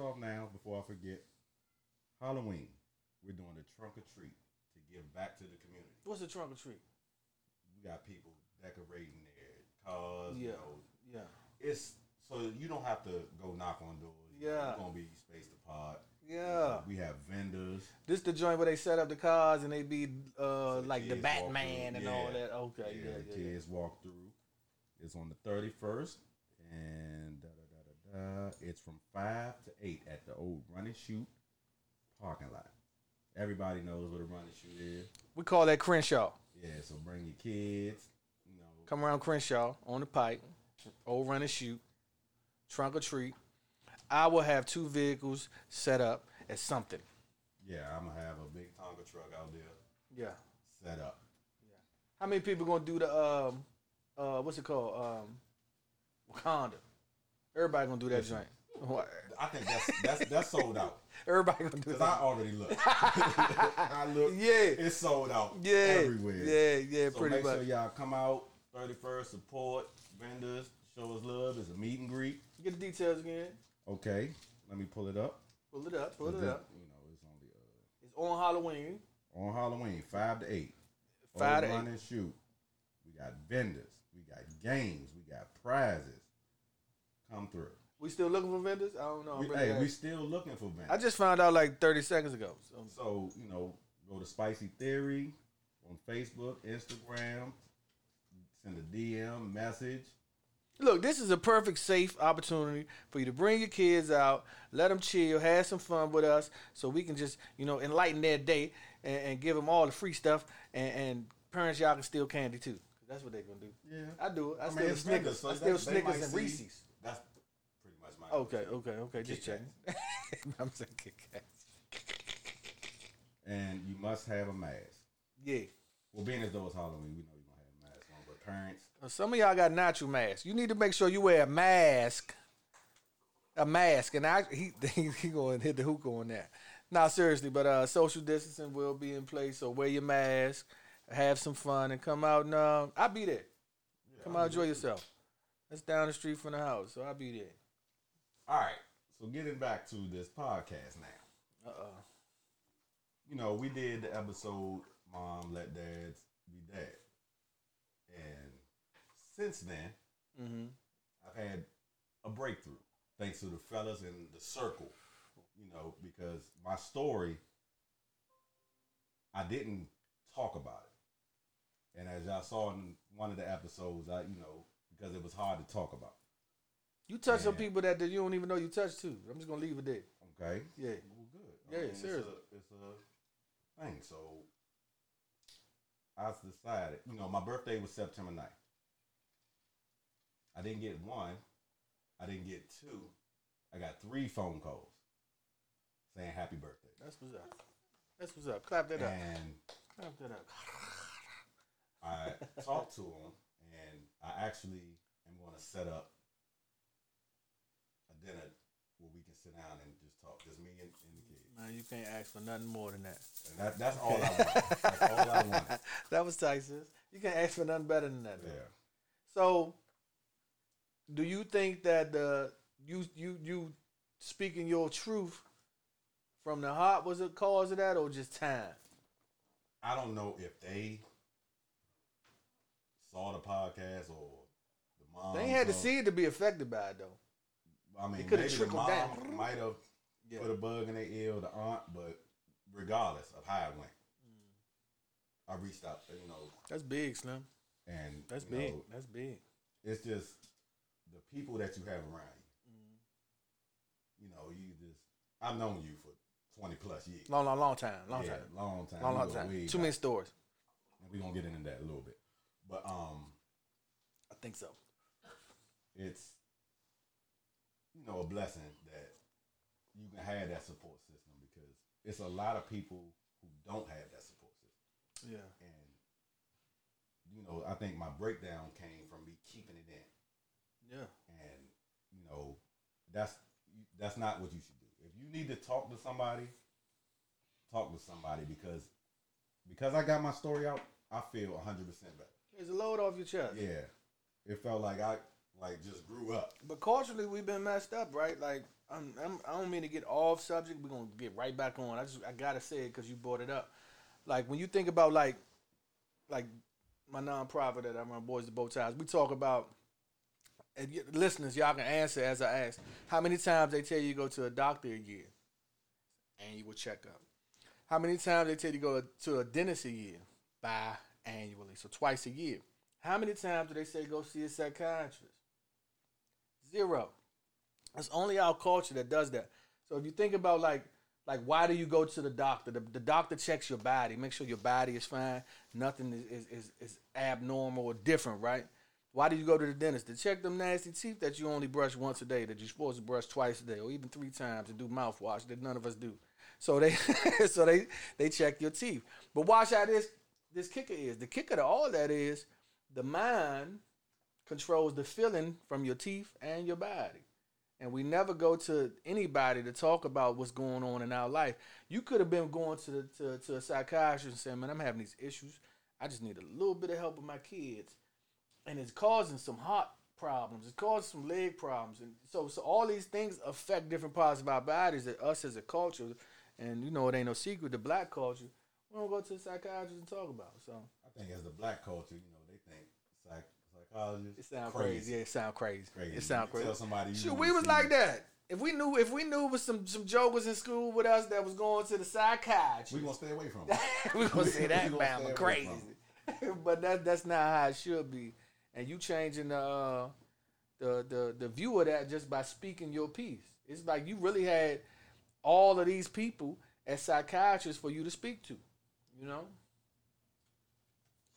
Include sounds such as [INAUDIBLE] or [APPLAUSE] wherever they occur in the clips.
off now before I forget. Halloween, we're doing a trunk or treat to give back to the community. What's a trunk or treat? We got people decorating their cars. Yeah. You know, Yeah. it's so you don't have to go knock on doors. Yeah. It's gonna be spaced apart. Yeah. We have vendors. This the joint where they set up the cars and they be uh the like the Batman and Yeah. all that. Okay, Yeah, yeah, yeah. yeah. kids walk through. It's on the 31st, and da. it's from 5 to 8 at the old Run and Shoot parking lot. Everybody knows what a Run and Shoot is. We call that Crenshaw. Yeah, so bring your kids. You know, Come around Crenshaw on the pipe, old run and shoot, trunk or treat. I will have two vehicles set up as something. yeah, I'm gonna have a big Tonka truck out there Yeah. set up. Yeah. How many people gonna do the um uh what's it called? Um Wakanda. Everybody gonna do that joint. What? I think that's that's that's sold out. [LAUGHS] Everybody gonna do Cause I already looked. [LAUGHS] I look. Yeah. it's sold out. Yeah. everywhere. Yeah, yeah, So pretty make much. sure y'all come out 31st, support vendors, show us love. It's a meet and greet. Get the details again. Okay, let me pull it up. Pull it up, pull it This- up. You know, it's only uh, It's on Halloween. on Halloween, five to eight. Five to Old run eight. and shoot. We got vendors. We got games. We got prizes. Come through. We still looking for vendors? I don't know. We, really hey, we still looking for vendors. I just found out like 30 seconds ago. So So, you know, go to Spicy Theory on Facebook, Instagram, send a DM message. Look, this is a perfect safe opportunity for you to bring your kids out, let them chill, have some fun with us, so we can just you know enlighten their day and, and give them all the free stuff. And, and parents, y'all can steal candy too. That's what they're gonna do. Yeah. I do it. I, I steal mean, Snickers. vendors, so I steal Snickers and see- Reese's. That's pretty much my Okay, okay, okay. Just Kit checking. [LAUGHS] [LAUGHS] I'm saying Kit Kats. And you must have a mask. Yeah. Well, being as though it's Halloween, we know you're gonna have a mask on, but parents, Some of y'all got natural masks. You need to make sure you wear a mask. A mask, and I he [LAUGHS] he, going to hit the hookah on that. Now seriously, but uh, social distancing will be in place, so wear your mask, have some fun, and come out and uh, I'll be there. come out, enjoy yourself. That's down the street from the house, so I'll be there. All right. So getting back to this podcast now. Uh oh. You know, we did the episode "Mom Let Dads Be Dad," and since then, mm-hmm. I've had a breakthrough thanks to the fellas in the circle. You know, because my story, I didn't talk about it, and as y'all saw in one of the episodes, I you know because it was hard to talk about. You touch some people that, that you don't even know you touch too. I'm just gonna leave it there. Okay. Yeah. Well, good. Yeah, it's seriously. a, it's a thing. So I decided, you know, my birthday was September 9th. I didn't get one. I didn't get two. I got three phone calls saying happy birthday. That's what's up. That's what's up. Clap that up. And Clap that up. I talked to them, and I actually am going to set up a dinner where we can sit down and just talk, just me and, and the kids. Man, you can't ask for nothing more than that. And that, that's all I want. That's all I want. [LAUGHS] That was sis. You can't ask for nothing better than that. man. Yeah. So, do you think that the you you you speaking your truth from the heart was the cause of that, or just time? I don't know if they saw the podcast or the mom. They ain't had to see it to be affected by it, though. I mean, It coulda maybe the trickled mom down. might have Yeah. put a bug in their ear, or the aunt, but regardless of how it went, Mm. I reached out, you know, That's big, Slim. and That's big. know, That's big. it's just the people that you have around you. Mm. You know, you just I've known you for twenty plus years. Long, long, long time. Long yeah, time. long time. Long, long time. Too many stories. We're gonna get into that a little bit. But um I think so. it's you know a blessing that you can have that support system because it's a lot of people who don't have that support system. Yeah. And you know, I think my breakdown came from me keeping it in. Yeah. And you know, that's that's not what you should do. If you need to talk to somebody, talk to somebody because because I got my story out, I feel 100 percent better. It's a load off your chest. Yeah, it felt like I like just grew up. But culturally, we've been messed up, right? Like, I'm, I'm, I don't mean to get off subject. We're gonna get right back on. I just, I gotta say it because you brought it up. Like when you think about like, like my nonprofit that I run, Boys 2 Bowties, we talk about. And y- listeners, y'all can answer as I ask. How many times they tell you go to a doctor a year? Annual checkup. How many times they tell you go to a dentist a year? Biannually, so twice a year. How many times do they say go see a psychiatrist? Zero. It's only our culture that does that. So if you think about like like why do you go to the doctor? The, the doctor checks your body, make sure your body is fine, nothing is, is, is, is abnormal or different, right? Why do you go to the dentist? To check them nasty teeth that you only brush once a day, that you're supposed to brush twice a day, or even three times and do mouthwash that none of us do. So they [LAUGHS] so they they check your teeth. But watch how this this kicker is. The kicker to all that is the mind controls the feeling from your teeth and your body. And we never go to anybody to talk about what's going on in our life. You could have been going to the, to, to a psychiatrist and saying, "Man, I'm having these issues. I just need a little bit of help with my kids." And it's causing some heart problems. It's causing some leg problems. And so so all these things affect different parts of our bodies that us as a culture and you know it ain't no secret the black culture, we don't go to the psychiatrist and talk about. So I think as the black culture, you know, they think psych psychologists. It sound crazy. Yeah, it sound crazy. Crazy. It sound You crazy. tell somebody Shoot, we was like that. If we knew, if we knew was some some jokers in school with us that was going to the psychiatrist, We gonna stay away from [LAUGHS] we gonna say [LAUGHS] that We gonna stay Bama crazy. [LAUGHS] but that that's not how it should be. And you changing the uh, the the the view of that just by speaking your piece. It's like you really had all of these people as psychiatrists for you to speak to. You know.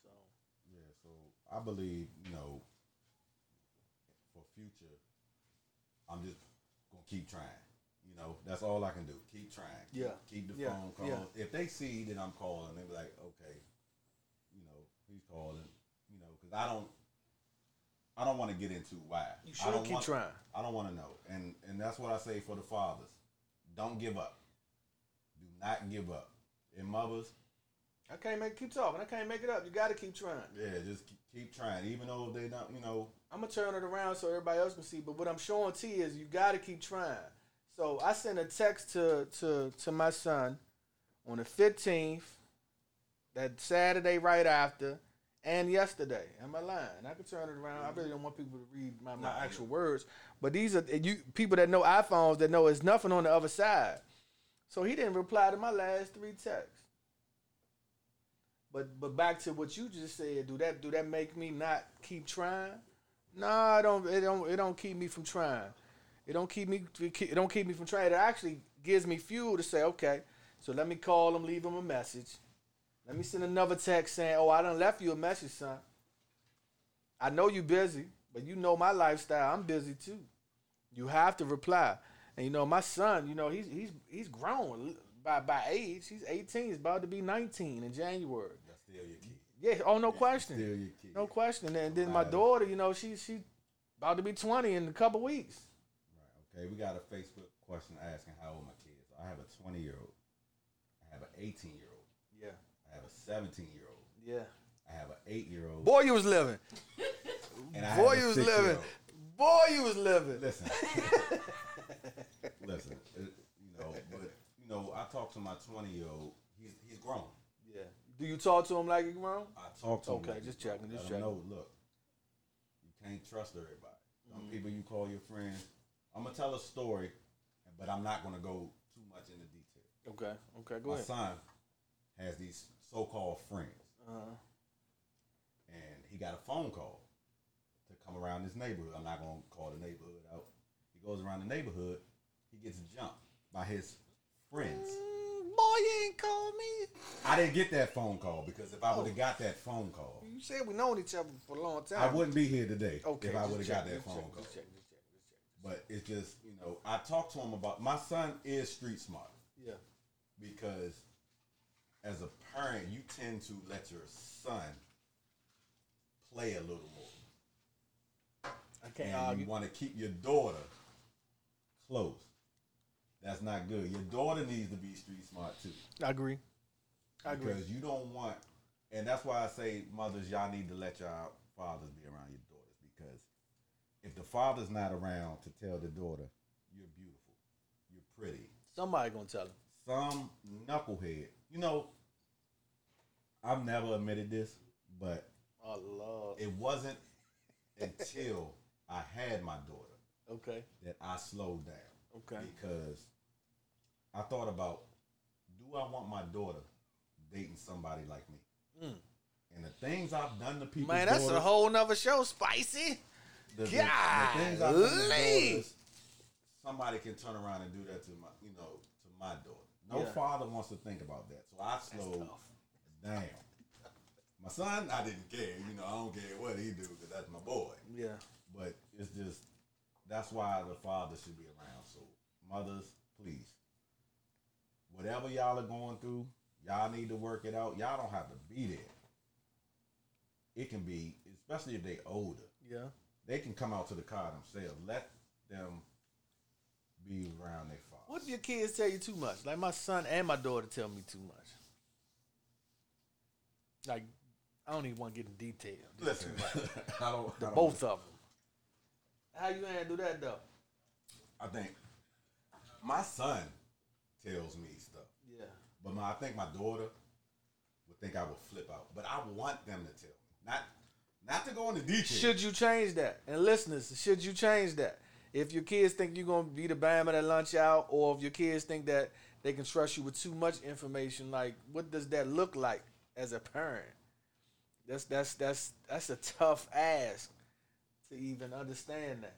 So Yeah, so I believe, you know, for future, I'm just gonna keep trying. You know, that's all I can do. Keep trying. Yeah. Keep the Yeah. phone calls. Yeah. If they see that I'm calling, they be like, okay, you know, he's calling. You know, because I don't, I don't want to get into why. You I should don't keep want- trying. I don't want to know, and and that's what I say for the fathers. Don't give up. Do not give up. And mothers, I can't make keep talking. I can't make it up. You got to keep trying. yeah, just keep, keep trying, even though they don't, you know. I'm gonna turn it around so everybody else can see. But what I'm showing T is you got to keep trying. So I sent a text to to to my son on the 15th, that Saturday right after, and yesterday. Am I lying? I can turn it around. I really don't want people to read my, my Nah, actual words, but these are you people that know iPhones that know it's nothing on the other side. So he didn't reply to my last three texts. But but back to what you just said, do that do that make me not keep trying? No, I don't. It don't. It don't keep me from trying. It don't keep me. It don't keep me from trying. It actually gives me fuel to say, okay, so let me call him, leave him a message. Let me send another text saying, oh, I done left you a message, son. I know you busy, but you know my lifestyle. I'm busy too. You have to reply. And you know my son. You know he's he's he's grown by by age. He's 18. He's about to be 19 in January. Still your kid. Yeah. Oh no question. Still your kid. No question. And then my daughter, you know, she she about to be twenty in a couple weeks. Right. Okay. We got a Facebook question asking how old my kids. I have a 20 year old. I have an 18 year old. Yeah. I have a 17 year old. Yeah. I have an 8 year old. Boy, you was living. [LAUGHS] And I Boy, you was living. Boy, you was living. Listen. [LAUGHS] Listen. it- you know, but you know, I talk to my 20 year old. He's he's grown. Do you talk to him like you grown? I talk to him. Okay, just checking, just checking. know, look, you can't trust everybody. Some Mm-hmm. people you call your friends. I'm gonna tell a story, but I'm not gonna go too much into detail. Okay. Okay. Go my ahead. My son has these so-called friends, Uh, and he got a phone call to come around this neighborhood. I'm not gonna call the neighborhood out. He goes around the neighborhood. He gets jumped by his friends. boy, you ain't called me. I didn't get that phone call because if I oh. would have got that phone call, You said we known each other for a long time. I wouldn't be here today Okay. if I just would have check, got that just phone check, call. Just check. Just check. Just check. But it's just, you know, I talked to him about my son is street smart Yeah. because as a parent, you tend to let your son play a little more. I can't and argue. you want to keep your daughter close. That's not good. Your daughter needs to be street smart too. I agree. I agree. Because you don't want And that's why I say, mothers, y'all need to let y'all fathers be around your daughters because if the father's not around to tell the daughter, you're beautiful, you're pretty, Somebody gonna tell him. some knucklehead, you know, I've never admitted this, but Oh Lord. it wasn't until I had my daughter Okay. that I slowed down. Okay. Because I thought about, do I want my daughter dating somebody like me? And the things I've done to people, Mm. Man, that's a whole nother show, spicy. the, the, the things I've done to daughters, somebody can turn around and do that to my, you know, to my daughter. No Yeah. father wants to think about that, so I slowed down. My son, I didn't care. You know, I don't care what he do because that's my boy. Yeah. But it's just that's why the father should be around. So mothers, please, whatever y'all are going through, y'all need to work it out. Y'all don't have to be there. It can be, especially if they older, Yeah. they can come out to the car themselves. Let them be around their father. What do your kids tell you too much? Like my son and my daughter tell me too much. Like I don't even want to get in detail. Listen, [LAUGHS] [LAUGHS] I don't. I don't Both of them. How you handle that though? I think my son tells me stuff. Yeah. But my, I think my daughter would think I would flip out. But I want them to tell me, not not to go into detail. Should you change that? And listeners, should you change that? If your kids think you're gonna be the bam at lunch out, or if your kids think that they can trust you with too much information, like what does that look like as a parent? That's that's that's that's a tough ask to even understand that.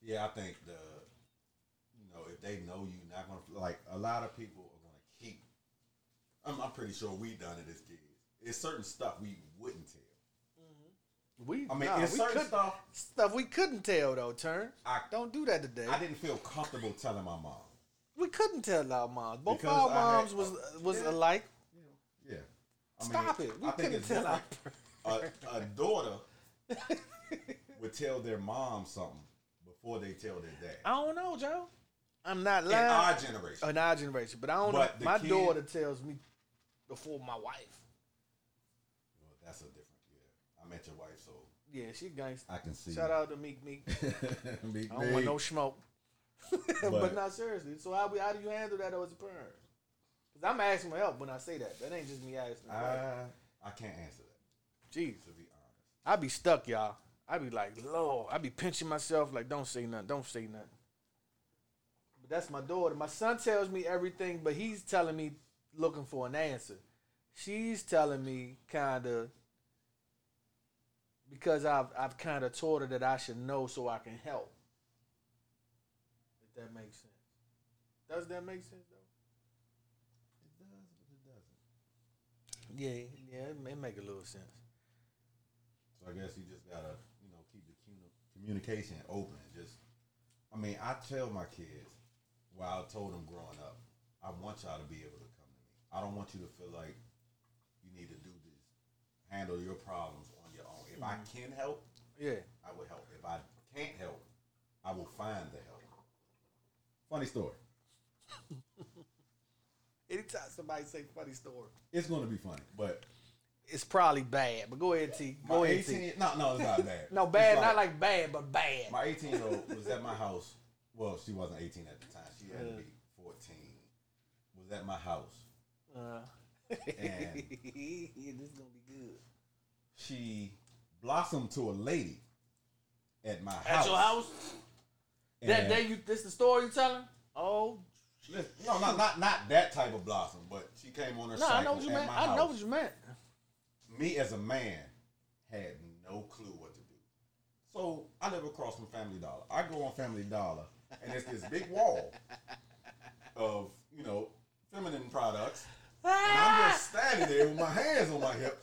Yeah, I think the you know if they know you not gonna like a lot of people are gonna keep. I'm, I'm pretty sure we done it as kids. It's certain stuff we wouldn't tell. Mm-hmm. We I mean, nah, it's certain couldn't- stuff stuff we couldn't tell though. Turn, I don't do that today. I didn't feel comfortable telling my mom. we couldn't tell our moms. Both Because our I had- moms was uh, was Yeah. alike. Yeah, I Stop it. We I couldn't it's tell our. a, a daughter would tell their mom something before they tell their dad. I don't know, Joe. I'm not lying. In our generation, in our generation, but I don't But know. My kid- daughter tells me before my wife. well, that's a different. Yeah, I met your wife, so Yeah, she gangsta. I can see. Shout out to Meek Meek. [LAUGHS] Meek I don't want no smoke. [LAUGHS] but, But- not seriously. So how, we, how do you handle that as a parent? Because I'm asking for help when I say that. That ain't just me asking. I I can't answer that Jeez, to be honest. I be stuck, y'all. I be like, Lord, I be pinching myself like, don't say nothing, don't say nothing. That's my daughter. My son tells me everything, but he's telling me looking for an answer. She's telling me kind of because I've I've kind of taught her that I should know so I can help. If that makes sense. Does that make sense though? It does, but it doesn't. Yeah, yeah, it, it make a little sense. So I guess you just gotta, you know, keep the communication open. Just, I mean, I tell my kids, well, I told them growing up, I want y'all to be able to come to me. I don't want you to feel like you need to do this, handle your problems on your own. If I mm-hmm. can help, Yeah. I will help. If I can't help, I will find the help. Funny story. [LAUGHS] Anytime somebody say funny story, It's gonna be funny, but it's probably bad. But go ahead, T. Go my ahead, T. no, no, it's not bad. [LAUGHS] No, bad, not like bad, but bad. My 18 year old was at my house. Well, she wasn't 18 at the time. She had to be 14. Was at my house. Uh, And- [LAUGHS] this is gonna be good. She blossomed to a lady at my house. At your house? That day, you this the story you telling? Oh, Listen, No, not, not not that type of blossom, but she came on her no, I cycle know what you at meant. my I house. know what you meant. Me as a man had no clue what to do. So I live across from Family Dollar. I go on Family Dollar, and it's this big wall of you know feminine products. And I'm just standing there with my hands on my hips,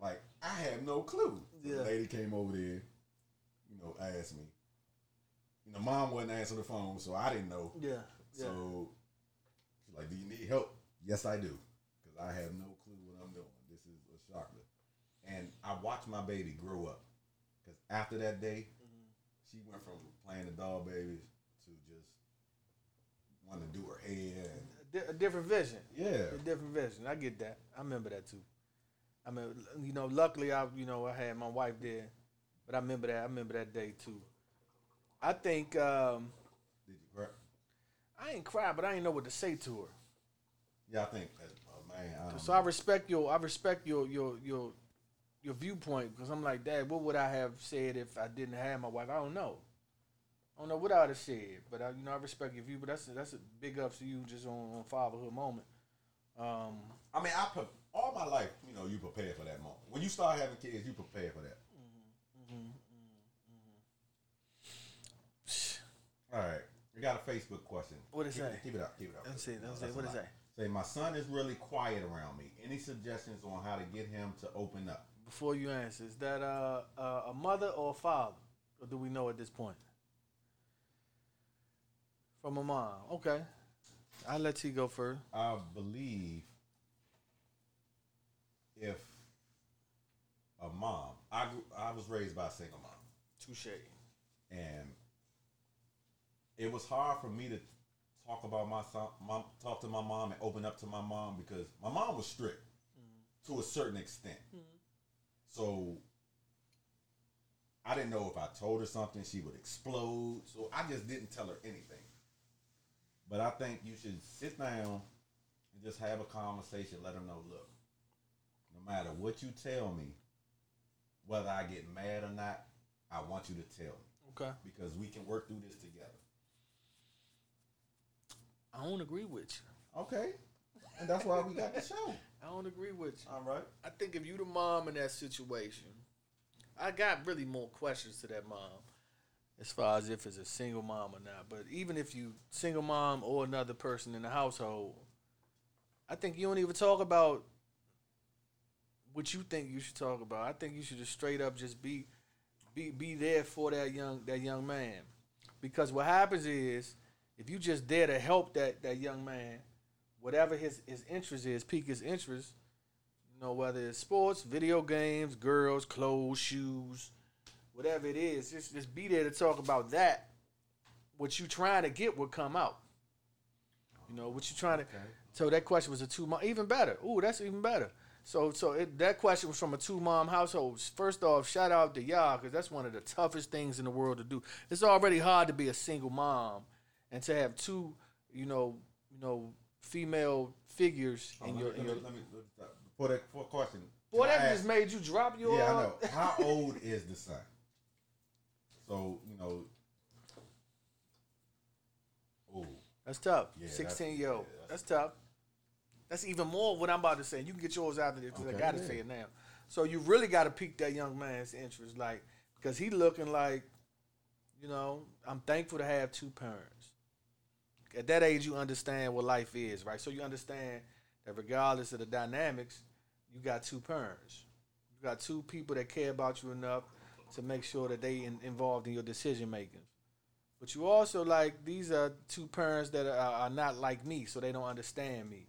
like I have no clue. Yeah. The lady came over there, you know, asked me. You know, mom wasn't answering the phone, so I didn't know. Yeah, yeah. So she's like, "Do you need help?" Yes, I do, because I have no clue what I'm doing. This is a shocker, and I watched my baby grow up. Because after that day, Mm-hmm. she went from playing the doll babies wanting to do her hair. And, a, different vision. yeah, A different vision. I get that. I remember that too. I mean, you know, luckily I, you know, I had my wife there, but I remember that. I remember that day too. I think um, Did you cry? I ain't cry, but I ain't know what to say to her. Yeah, I think that. Oh man, I So I respect your, I respect your, your, your, your viewpoint because I'm like, Dad, what would I have said if I didn't have my wife? I don't know. I don't know what I would have said, but I, you know, I respect your view. But that's that's a big up to you just on, on fatherhood moment. Um, I mean, I pre- all my life, you know, you prepare for that moment. When you start having kids, you prepare for that. All right, we got a Facebook question. What is it keep, say? Keep it up. Keep it up. Let's see, No, let's see, what a it lot. Say, my son is really quiet around me. Any suggestions on how to get him to open up? before you answer, is that uh, uh, a mother or a father, or do we know at this point? From a mom. Okay, I'll let you go first. I believe if a mom, I grew, I was raised by a single mom, Touche. and it was hard for me to talk about my son, mom, talk to my mom, and open up to my mom because my mom was strict mm-hmm. to a certain extent. Mm-hmm. So I didn't know if I told her something, she would explode. So I just didn't tell her anything. But I think you should sit down and just have a conversation. Let her know, look, no matter what you tell me, whether I get mad or not, I want you to tell me Okay, because we can work through this together. I don't agree with you. Okay, and that's why we got the show. [LAUGHS] I don't agree with you. All right. I think if you the mom in that situation, I got really more questions to that mom, as far as if it's a single mom or not. But even if you single mom or another person in the household, I think you don't even talk about what you think you should talk about. I think you should just straight up just be be be there for that young that young man. Because what happens is if you just there to help that that young man, whatever his his interest is, pique his interest, you know, whether it's sports, video games, girls, clothes, shoes, whatever it is, just just be there to talk about that. What you trying to get will come out. You know, what you trying to Okay. so that question was a two mom, even better. Ooh, that's even better. So, so it, that question was from a two mom household. First off, shout out to y'all because that's one of the toughest things in the world to do. It's already hard to be a single mom, and to have two, you know, you know, female figures Oh, in let, your. me, In let, your me, let me for that question. boy, I that just made you drop your. Yeah, I know. How old is the son? So you know. Oh, That's tough. Yeah, that's- Sixteen year old. yeah, that's, tough. That's even more what I'm about to say. You can get yours after this because I got to yeah. say it now. So you really got to pique that young man's interest, like because he looking like, you know, I'm thankful to have two parents. At that age, you understand what life is, right? So you understand that regardless of the dynamics, you got two parents. You got two people that care about you enough to make sure that they in, involved in your decision making. But you also like these are two parents that are, are not like me, so they don't understand me.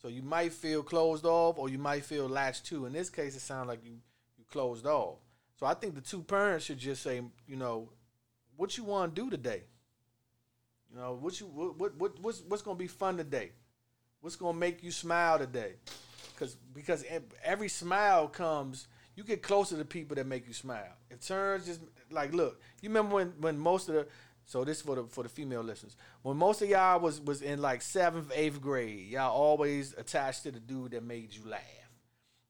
So you might feel closed off, or you might feel latched to. In this case, it sounds like you you closed off. So I think the two parents should just say, you know, what you want to do today. You know, what you what what, what what's what's gonna be fun today? What's gonna make you smile today? Because because every smile comes, you get closer to people that make you smile. If turns just like look, you remember when when most of the so this for the for the female listeners. When most of y'all was was in like seventh, eighth grade, y'all always attached to the dude that made you laugh.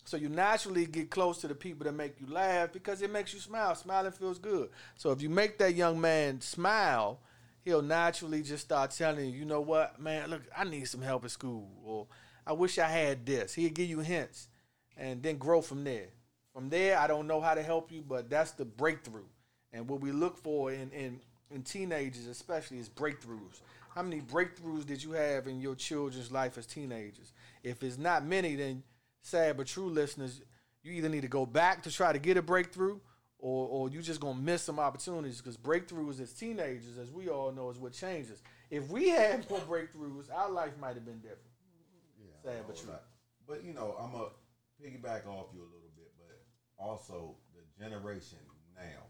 So you naturally get close to the people that make you laugh because it makes you smile. Smiling feels good. So if you make that young man smile, he'll naturally just start telling you, you know what, man, look, I need some help at school, or I wish I had this. He'll give you hints, and then grow from there. From there, I don't know how to help you, but that's the breakthrough. And what we look for in in, in teenagers, especially, is breakthroughs. How many breakthroughs did you have in your children's life as teenagers? If it's not many, then sad but true listeners, you either need to go back to try to get a breakthrough, or or you just gonna miss some opportunities because breakthroughs as teenagers, as we all know, is what changes. If we had more breakthroughs, our life might have been different. yeah. Sad but true. But you know, I'm a piggyback off you a little also the generation now,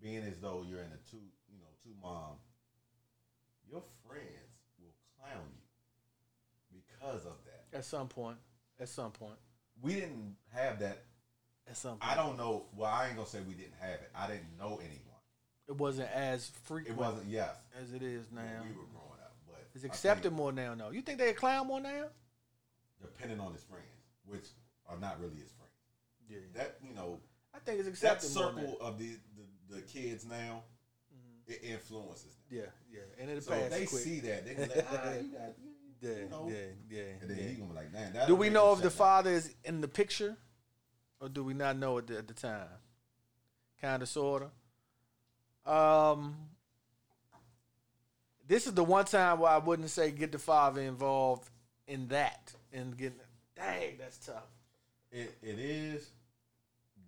being as though you're in a two, you know, two mom, your friends will clown you because of that. At some point, at some point, we didn't have that. At some point. I don't know. Well, I ain't gonna say we didn't have it. I didn't know anyone. It wasn't as frequent. It wasn't yes as it is now. when we were growing up, but It's accepted more now. No, you think they clown more now? depending on his friends, which are not really his friends. Yeah, That you know, I think it's acceptable. that accepted more circle of the, the the kids now, it influences them. Yeah, yeah, and it'll So pass they quick. see that, they can like, [LAUGHS] ah, you got, yeah, you know. yeah, yeah, and then yeah. he gonna be like, damn. Do we know if the relationship- father is in the picture, or do we not know it at the time? Kind of, sorta. Um, this is the one time where I wouldn't say get the father involved in that and getting. Dang, that's tough. It it is,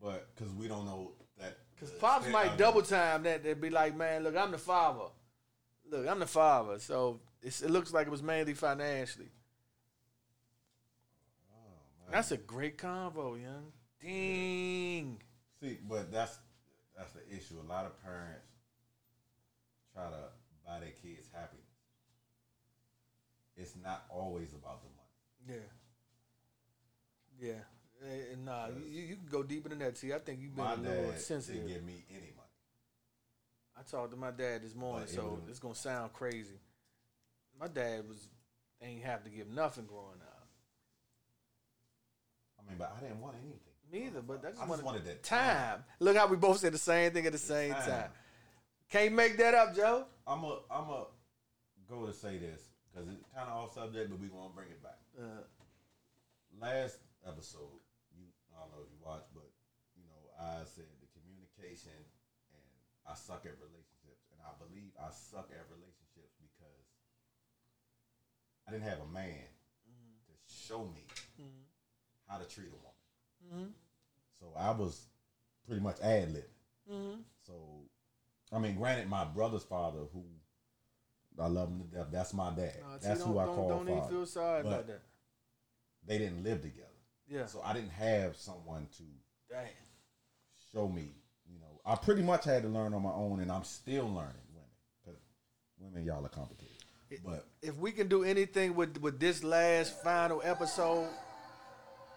but because we don't know that. Because pops might double time that. They'd be like, man, look, I'm the father. Look, I'm the father. So it's, it looks like it was mainly financially. Oh, man. That's a great convo, young. Ding. See, but that's that's the issue. A lot of parents try to buy their kids happiness. It's not always about the money. Yeah. Yeah. Eh, nah, you, you can go deeper than that. See, I think you've been a little dad sensitive. didn't give me any money. I talked to my dad this morning, But so it's gonna sound crazy. My dad was ain't have to give nothing growing up. I mean, but I didn't want anything. Neither, but I just, I just wanted, wanted that time. Look how we both said the same thing at the same Time. time. Can't make that up, Joe. I'm a I'm a go to say this because it's kind of off subject, but we gonna bring it back. Uh, Last episode, I don't know if you watched, but you know I said the communication and I suck at relationships, and I believe I suck at relationships because I didn't have a man mm-hmm. to show me mm-hmm. how to treat a woman. Mm-hmm. So I was pretty much ad lib. So I mean, granted, my brother's father, who I love him to death, that's my dad. nah, that's don't, who I don't, call don't father. even feel sorry But about that. They didn't live together, Yeah. so I didn't have someone to Dang. show me. You know, I pretty much had to learn on my own, and I'm still learning women because women, y'all are complicated. But If we can do anything with with this last final episode,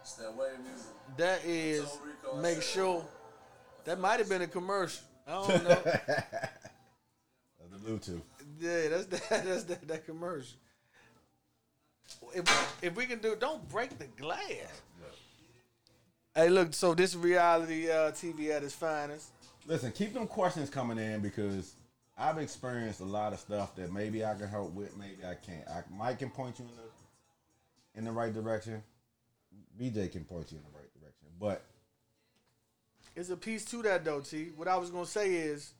It's that wave music. that is Rico make sure that might have been a commercial. I don't [LAUGHS] know. the Bluetooth. yeah, that's that, [LAUGHS] that's that, that commercial. If if we can do, don't break the glass. Hey, look. So this reality uh, TV at its finest. Listen, keep them questions coming in because I've experienced a lot of stuff that maybe I can help with, maybe I can't. I, Mike can point you in the in the right direction. BJ can point you in the right direction, but It's a piece to that though, T. What I was gonna say is,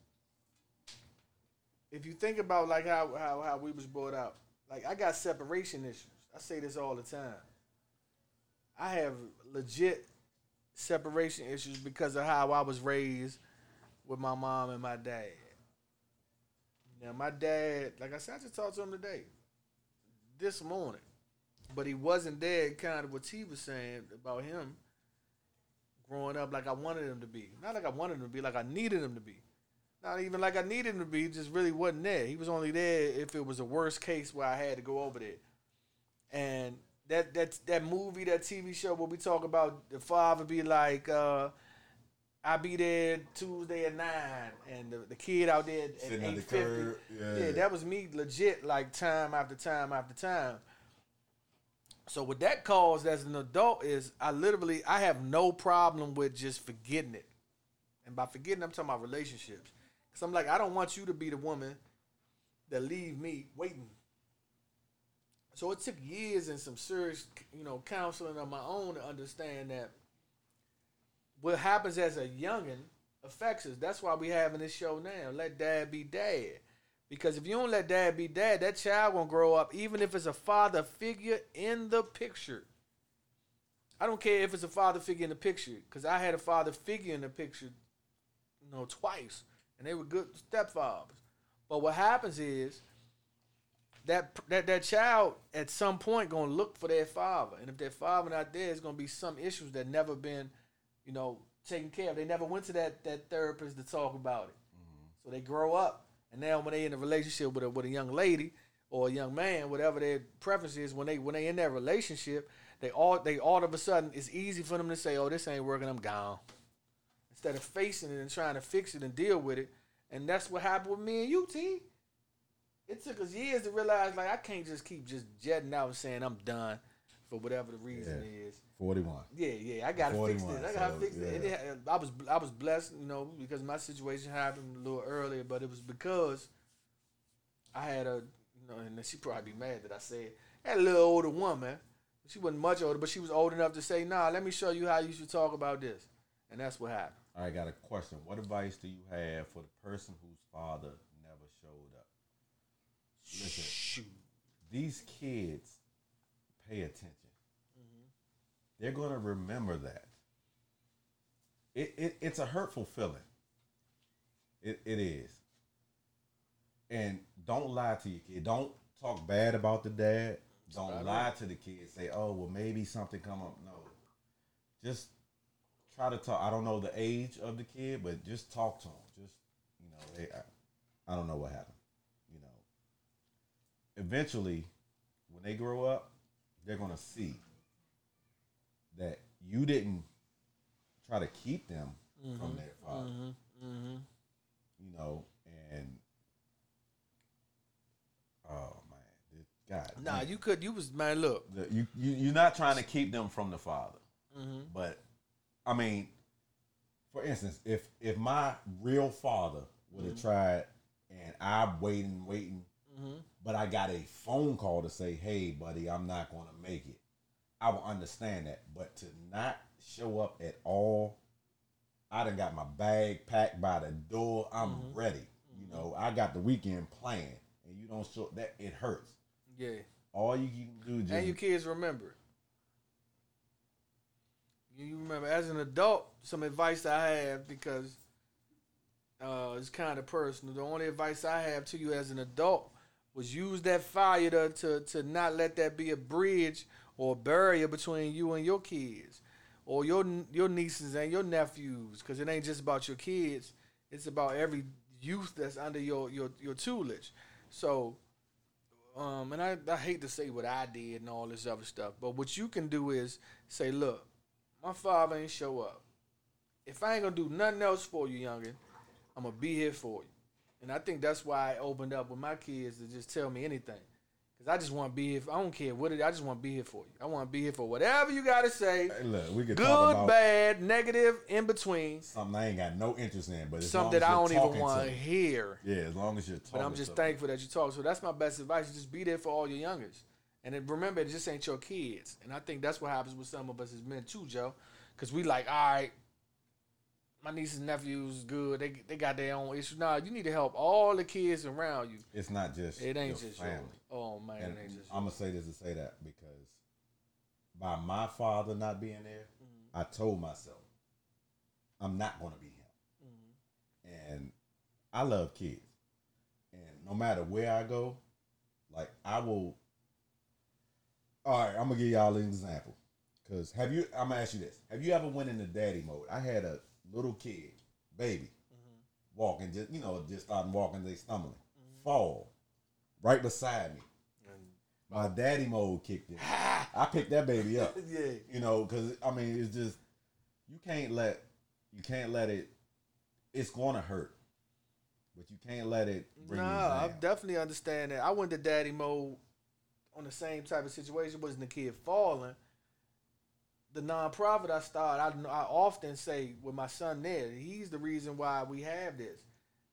if you think about like how how how we was brought up, like I got separation issues. I say this all the time. I have legit separation issues because of how I was raised with my mom and my dad. Now my dad, like I said, I just talked to him today, this morning, but he wasn't there. Kind of what T was saying about him growing up like I wanted him to be. Not like I wanted him to be, like I needed him to be. Not even like I needed him to be, just really wasn't there. He was only there if it was a worst case where I had to go over there. And that that that movie, that TV show where we talk about the father be like, uh, I be there Tuesday at nine and the, the kid out there at Sitting at eight the fifty. curb, yeah. yeah, that was me legit like time after time after time. So what that caused as an adult is I literally I have no problem with just forgetting it. And by forgetting I'm talking about relationships. Cause I'm like, I don't want you to be the woman that leave me waiting. So it took years and some serious, you know, counseling on my own to understand that what happens as a youngin affects us. That's why we having this show now. Let dad be dad. Because if you don't let dad be dad, that child gonna grow up, even if it's a father figure in the picture. I don't care if it's a father figure in the picture, because I had a father figure in the picture, you know, twice, and they were good stepfathers. But what happens is that that that child at some point gonna look for their father, and if their father not there, it's gonna be some issues that never been, you know, taken care of. They never went to that that therapist to talk about it. Mm-hmm. So they grow up, and now when they in a relationship with a with a young lady or a young man, whatever their preference is, when they when they in that relationship, they all they all of a sudden it's easy for them to say, "Oh, this ain't working. I'm gone." Instead of facing it and trying to fix it and deal with it, and that's what happened with me and you, T. It took us years to realize like I can't just keep just jetting out and saying I'm done for whatever the reason Yeah. is. Forty one. Yeah, yeah, I gotta fix this. I gotta so, fix it. Yeah. it- I was I was blessed, you know, because my situation happened a little earlier, but it was because I had a, you know, and she probably be mad that I said I had a little older woman. She wasn't much older, but she was old enough to say, "Nah, let me show you how you should talk about this," and that's what happened. I got a question. What advice do you have for the person whose father never showed up? Listen, Shoot. these kids pay attention. They're gonna remember that. It, it it's a hurtful feeling. It it is. And don't lie to your kid. Don't talk bad about the dad. Don't Right lie to the kid. Say, oh well, maybe something come up. No, just try to talk. I don't know the age of the kid, but just talk to him. Just you know, hey, I, I don't know what happened. Eventually, when they grow up, they're gonna see that you didn't try to keep them from their father. Mm-hmm. You know, and oh man, this God, Nah, you could. You was man. Look, you, you you're not trying to keep them from the father. Mm-hmm. But I mean, for instance, if if my real father would have tried and I'm waiting, waiting, but I got a phone call to say, "Hey, buddy, I'm not going to make it," I will understand that. But to not show up at all, I done got my bag packed by the door. I'm ready. You know, I got the weekend planned, and you don't show that it hurts. yeah. All you can do is and your kids remember. You you remember as an adult, some advice I have because uh, it's kind of personal. The only advice I have to you as an adult was use that fire to, to to not let that be a bridge or a barrier between you and your kids or your your nieces and your nephews because it ain't just about your kids. It's about every youth that's under your your your tutelage. So um, and I, I hate to say what I did and all this other stuff, but what you can do is say, look, my father ain't show up. If I ain't gonna do nothing else for you, youngin, I'm gonna be here for you. And I think that's why I opened up with my kids to just tell me anything. Cause I just want to be here. I don't care what it. I just want to be here for you. I want to be here for whatever you gotta say. Hey, look, we could talk about Good, bad, negative, in between. something I ain't got no interest in, but Something that I don't even want to hear. Yeah, as long as you're talking. But I'm just thankful that you talk. So that's my best advice. Just be there for all your youngers. And then remember, it just ain't your kids. And I think that's what happens with some of us as men too, Joe. Because we like, all right, my nieces and nephews good. They they got their own issues. Nah, you need to help all the kids around you. It's not just It ain't your just family. yours. Oh man, And it ain't just I'm gonna say this to say that because by my father not being there, Mm-hmm. I told myself I'm not gonna be him. Mm-hmm. And I love kids, and no matter where I go, like I will. All right, I'm gonna give y'all an example. Cause have you? I'm gonna ask you this: Have you ever went into daddy mode? I had a little kid, baby, walking, just you know, just starting walking, they stumbling, fall, right beside me. My daddy mode kicked in. [LAUGHS] I picked that baby up. [LAUGHS] yeah. You know, because I mean, it's just you can't let you can't let it. It's gonna hurt, but you can't let it bring Nah, I definitely understand that. I went to daddy mode on the same type of situation. It wasn't the kid falling. The nonprofit I started, I, I often say with my son there, he's the reason why we have this.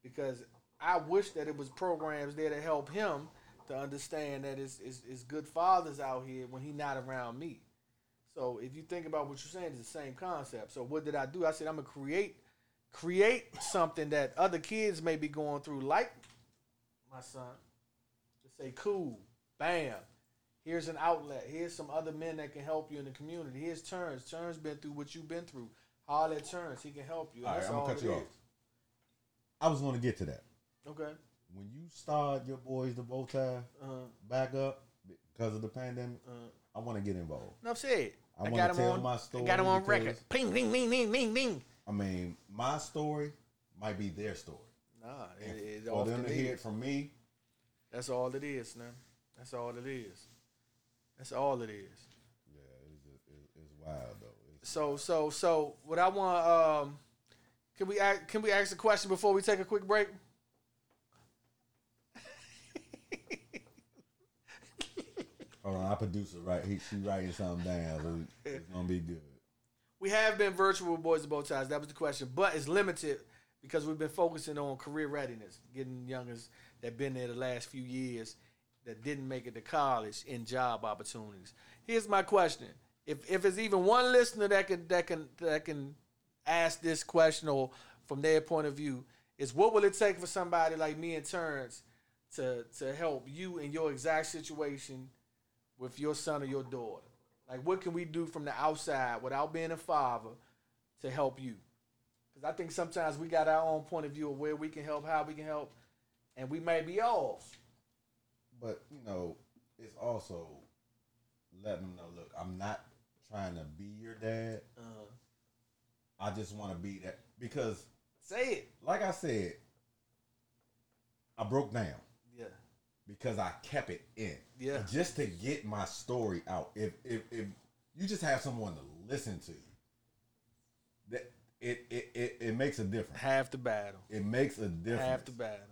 Because I wish that it was programs there to help him to understand that it's, it's, it's good fathers out here when he not around me. So if you think about what you're saying, it's the same concept. So what did I do? I said I'm gonna create create something that other kids may be going through, like my son, to say, cool, bam, here's an outlet. Here's some other men that can help you in the community. Here's Terrence. Terrence been through what you've been through. All at Turns. He can help you. All right, That's I'm gonna cut it you is. off. I was gonna get to that. Okay. When you start your boys the bow tie Uh, back up because of the pandemic, uh, I want to get involved. enough said. I I, got him tell on. my I story got him on record. Ping, ding, ding, ding, ding, ding. I mean, my story might be their story. Nah, it, it for them to hear it from me, That's all it is, man. That's all it is. That's all it is. yeah, it's wild though. It's, So so so what I want um can we ask, can we ask a question before we take a quick break? [LAUGHS] hold on, our producer right, he she writing something down, so it's gonna be good. We have been virtual with Boys and Bow Ties. That was the question, but it's limited because we've been focusing on career readiness, getting youngers that been there the last few years that didn't make it to college in job opportunities. Here's my question: If if it's even one listener that can that can that can ask this question or from their point of view, is what will it take for somebody like me and Terrence to to help you in your exact situation with your son or your daughter? Like, what can we do from the outside without being a father to help you? Because I think sometimes we got our own point of view of where we can help, how we can help, and we may be off. But you know, it's also letting them know. Look, I'm not trying to be your dad. Uh, I just want to be that because, say it. like I said, I broke down Yeah. because I kept it in. Yeah. Just to get my story out. If if if you just have someone to listen to, that it it it, it makes a difference. Half the battle. It makes a difference. Half the battle.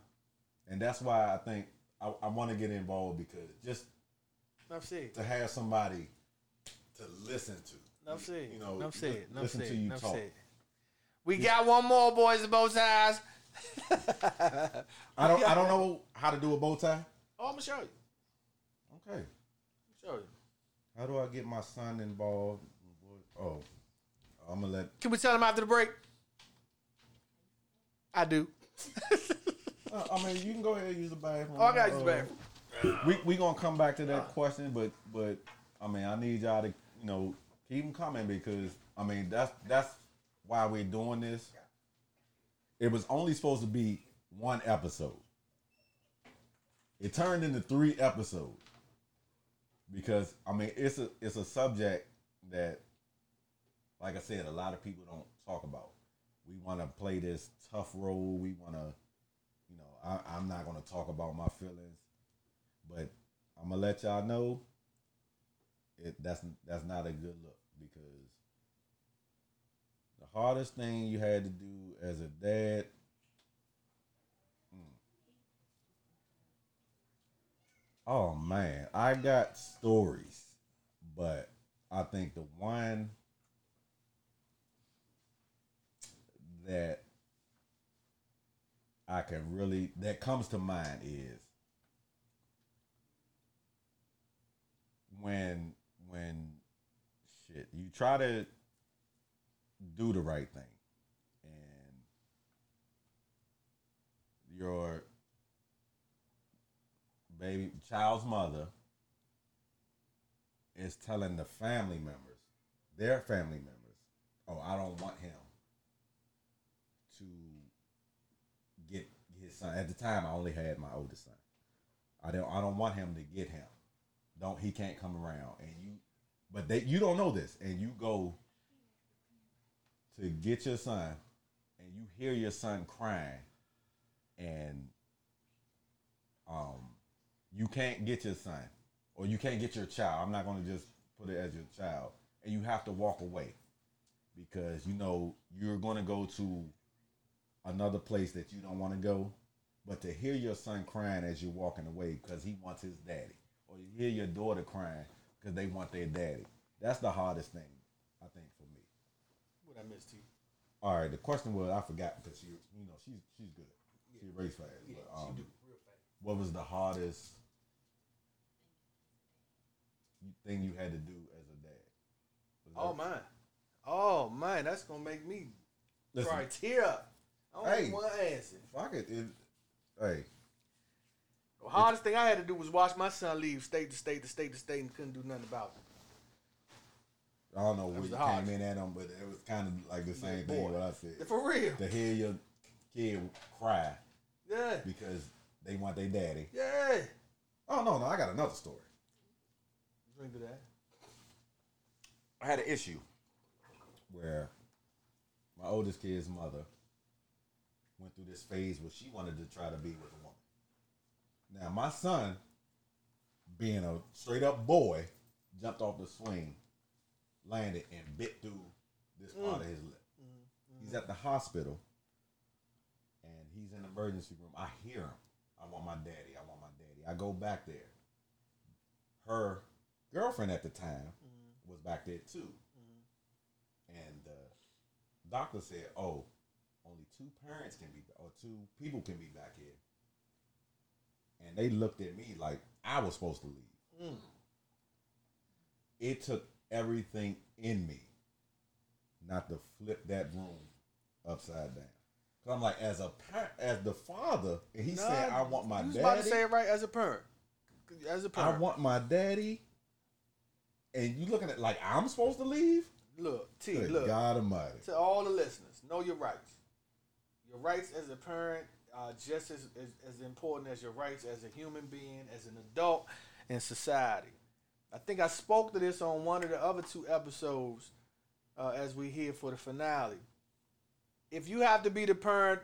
and that's why I think I, I want to get involved because just to have somebody to listen to. Enough said. You know, Enough said. Enough listen said. to you Enough talk. said. We got one more, boys and bow ties. [LAUGHS] I don't I don't know how to do a bow tie. Oh, I'm gonna show you. Okay. Show you. How do I get my son involved? Oh, I'm gonna let. Can we tell him after the break? I do. [LAUGHS] Uh, I mean, you can go ahead and use the bathroom. Oh, I gotta use the Uh, bathroom. We we gonna come back to that question, but but I mean, I need y'all to you know keep them coming because I mean that's that's why we're doing this. It was only supposed to be one episode. It turned into three episodes because I mean it's a it's a subject that, like I said, a lot of people don't talk about. We want to play this tough role. We want to, you know, I, I'm not to talk about my feelings, but I'm gonna let y'all know. It that's that's not a good look because the hardest thing you had to do as a dad. mm. Oh man, I got stories, but I think the one that I can really that comes to mind is when when shit you try to do the right thing and your baby child's mother is telling the family members their family members oh i don't want him to son. At the time i only had my oldest son. I don't i don't want him to get him. Don't he can't come around. And you but they you don't know this. And you go to get your son and you hear your son crying and um you can't get your son or you can't get your child. I'm not going to just put it as your child. And you have to walk away because you know you're going to go to another place that you don't want to go but to hear your son crying as you're walking away because he wants his daddy or you hear your daughter crying because they want their daddy that's the hardest thing i think for me What I missed you? all right the question was i forgot because she you know she's she's good she race fast Yeah, but, um, real fast. what was the hardest thing you had to do as a dad Was Oh that- man. Oh man, that's gonna make me Listen, cry tear up. I don't Hey. want to answer. fuck it, it hey The hardest thing I had to do was watch my son leave state to state to state to state and couldn't do nothing about it. I don't know where you came in at him, but it was kind of like the same thing what I said. For real. To hear your kid cry Yeah. because they want their daddy. Yeah. Oh no, no, I got another story. Drink to that. I had an issue where my oldest kid's mother went through this phase where she wanted to try to be with a woman. Now my son, being a straight up boy, jumped off the swing landed and bit through this mm. part of his lip. Mm-hmm. Mm-hmm. He's at the hospital, and he's in the emergency room. I hear him. I want my daddy. I want my daddy. I go back there. Her girlfriend at the time mm-hmm. was back there too, and the doctor said, "Oh, only two parents can be, or two people can be back here." And they looked at me like I was supposed to leave. Hmm. It took everything in me not to flip that room upside down. Cause I'm like, as a parent, as the father, and he said, "I want my you was about to daddy. say it right as a parent. As a I parent. I want my daddy." And you looking at like I'm supposed to leave? look, T, Good look. God Almighty! to all the listeners, know your rights. Your rights as a parent are just as, as, as important as your rights as a human being, as an adult in society. I think I spoke to this on one of the other two episodes uh, as we here for the finale. If you have to be the parent,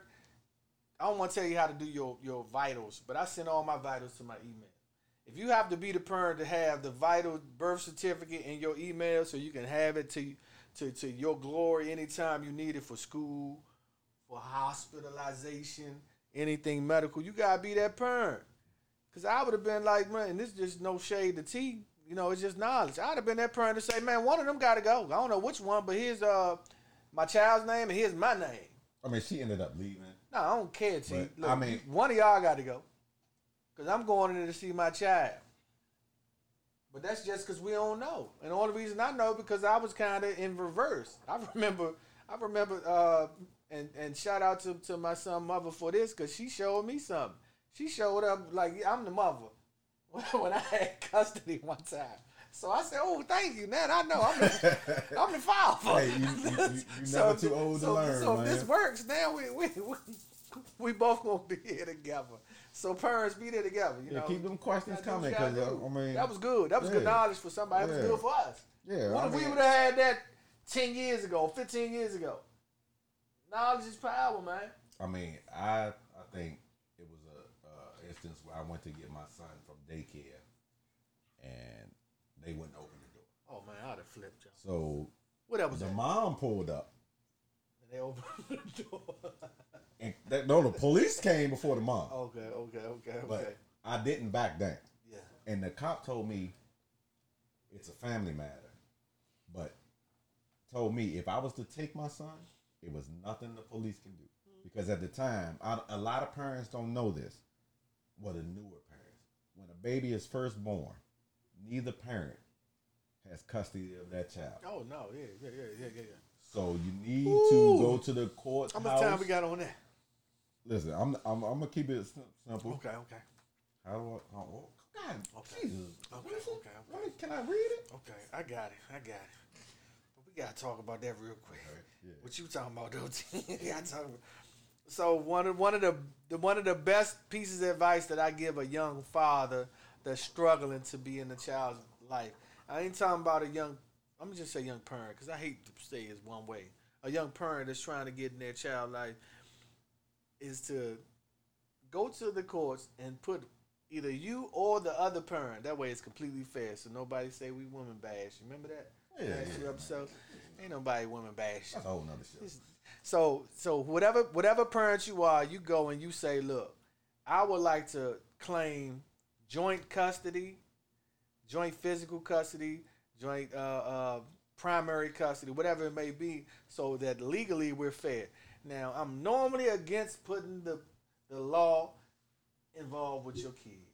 I don't want to tell you how to do your, your vitals, but I send all my vitals to my email. If you have to be the parent to have the vital birth certificate in your email so you can have it to to, to your glory anytime you need it for school, for hospitalization, anything medical, you gotta be that parent. Cause I would have been like, man, this is just no shade to T. You know, it's just knowledge. I'd have been that parent to say, man, one of them gotta go. I don't know which one, but here's uh my child's name and here's my name. I mean, she ended up leaving. No, I don't care, T. But, Look, I mean- one of y'all got to go. Because I'm going in there to see my child. But that's just because we don't know. And the only reason I know because I was kind of in reverse. I remember, I remember, uh, and, and shout out to, to my son mother for this because she showed me something. She showed up like, I'm the mother [LAUGHS] when I had custody one time. So I said, "Oh, thank you. man. I know I'm the, [LAUGHS] I'm the father." Hey, you- you- you- you [LAUGHS] never too old to so, learn, So if this works, now we we, we we both gonna be here together. So parents be there together. You Yeah, know, keep them questions Gotta do what coming, cause gotta uh. I mean, that was good. That was good knowledge for somebody. That was good for us. yeah. What I if we would have had that ten years ago, fifteen years ago? Knowledge is power, man. I mean, I I think it was a uh, instance where I went to get my son from daycare, and they wouldn't open the door. Oh man, I'd have flipped you. So What was the that? mom pulled up, And They opened [LAUGHS] the door. and that, no, the police came before the mom. okay, okay, okay, but okay. I didn't back down. Yeah. And the cop told me it's a family matter, but told me if I was to take my son, it was nothing the police can do. Because at the time, I, a lot of parents don't know this. Well, the newer parents, when a baby is first born, neither parent has custody of that child. Oh no, yeah, yeah, yeah, yeah, yeah. So you need Ooh. to go to the courthouse. How much time we got on that? Listen, I'm, I'm, I'm gonna keep it simple. Okay, okay. How do I? Oh, oh, God, Okay. Jesus. Okay, What is it? okay, okay. Can I read it? Okay, I got it. I got it. We gotta talk about that real quick. yeah. What you talking about, though? [LAUGHS] Gotta talk about. So one of one of the, the one of the best pieces of advice that I give a young father that's struggling to be in the child's life. I ain't talking about a young. I'm gonna just say young parent because I hate to say it's one way. A young parent that's trying to get in their child life is to go to the courts and put either you or the other parent. That way it's completely fair. So nobody say we women bash. Remember that? Yeah, Last yeah. two episodes. Ain't nobody women bash. That's a whole nother show. So so whatever whatever parent you are, you go and you say, look, I would like to claim joint custody, joint physical custody, joint uh, uh, primary custody, whatever it may be, so that legally we're fair. Now I'm normally against putting the the law involved with your kids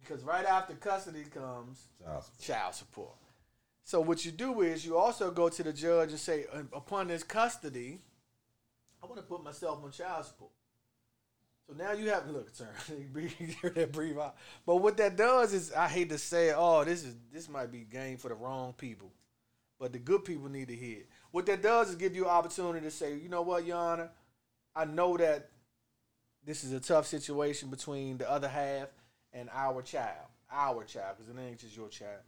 because right after custody comes Child support. child support. So what you do is you also go to the judge and say, "Uh, upon this custody, I want to put myself on child support. So now you have to look, sir, [LAUGHS] [LAUGHS] breathe, out. But what that does is, I hate to say, oh, this is this might be game for the wrong people, but the good people need to hear. What that does is give you an opportunity to say, you know what, Your Honor, I know that this is a tough situation between the other half and our child, our child, because it ain't just your child.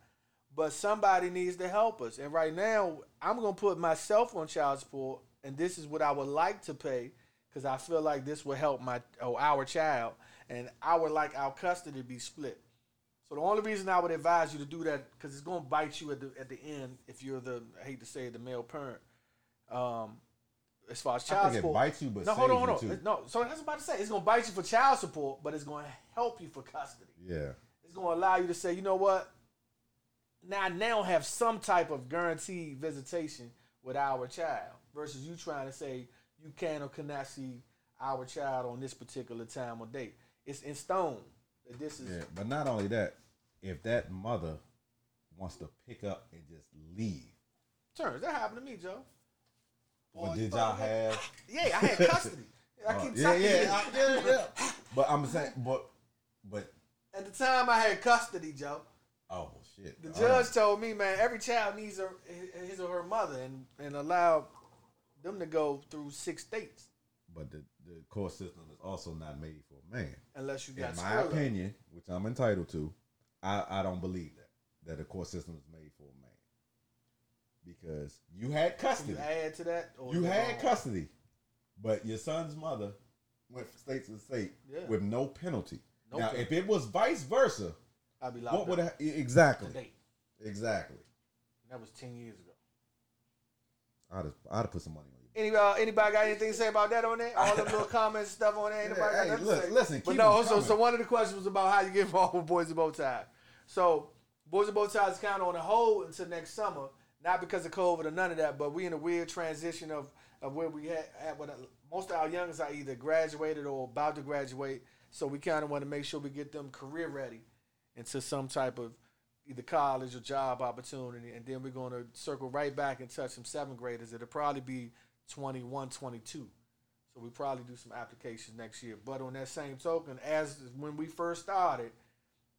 But somebody needs to help us. And right now, I'm gonna put myself on child support, and this is what I would like to pay, because I feel like this will help my or our child, and I would like our custody to be split. So the only reason I would advise you to do that because it's going to bite you at the at the end if you're the I hate to say it, the male parent. Um, as far as I child support, bites you, but no, hold on, hold on, no. So that's what I'm about to say. It's going to bite you for child support, but it's going to help you for custody. Yeah. It's going to allow you to say, you know what? Now I now have some type of guaranteed visitation with our child versus you trying to say you can or cannot see our child on this particular time or date. It's in stone that this is Yeah. But not only that, if that mother wants to pick up and just leave, turns. That happened to me, Joe. Boy, but did y'all have? Yeah, I had custody. [LAUGHS] I Uh, keep yeah, telling yeah, you. I- yeah, yeah. But I'm saying, but, but, At the time, I had custody, Joe. Oh shit. The All judge right. told me, man, every child needs a, his or her mother, and and allow them to go through six states But the the court system is also not made for a man. unless you got. In my opinion, which I'm entitled to, I, I don't believe that that the court system is made for a man because you had custody. you add to that? or You had wrong? custody, but your son's mother went from state to state Yeah. with no penalty. No now, penalty. if it was vice versa, I'd be locked what would up ha- exactly, today. exactly? That was ten years ago. I'd have, I'd have put some money on you. Any, uh, anybody got anything to say about that on there? All them little [LAUGHS] comments stuff on there. Anybody Yeah, got hey, to say? listen, but keep no. So, so one of the questions was about how you get involved with Boys and Bow Ties. So Boys and Bow Ties is kind of on a hold until next summer, not because of COVID or none of that, but we in a weird transition of of where we had at when most of our youngest are either graduated or about to graduate. So we kind of want to make sure we get them career ready into some type of either college or job opportunity. And then we're going to circle right back and touch some seventh graders. It'll probably be 21, 22. So we probably do some applications next year. But on that same token, as when we first started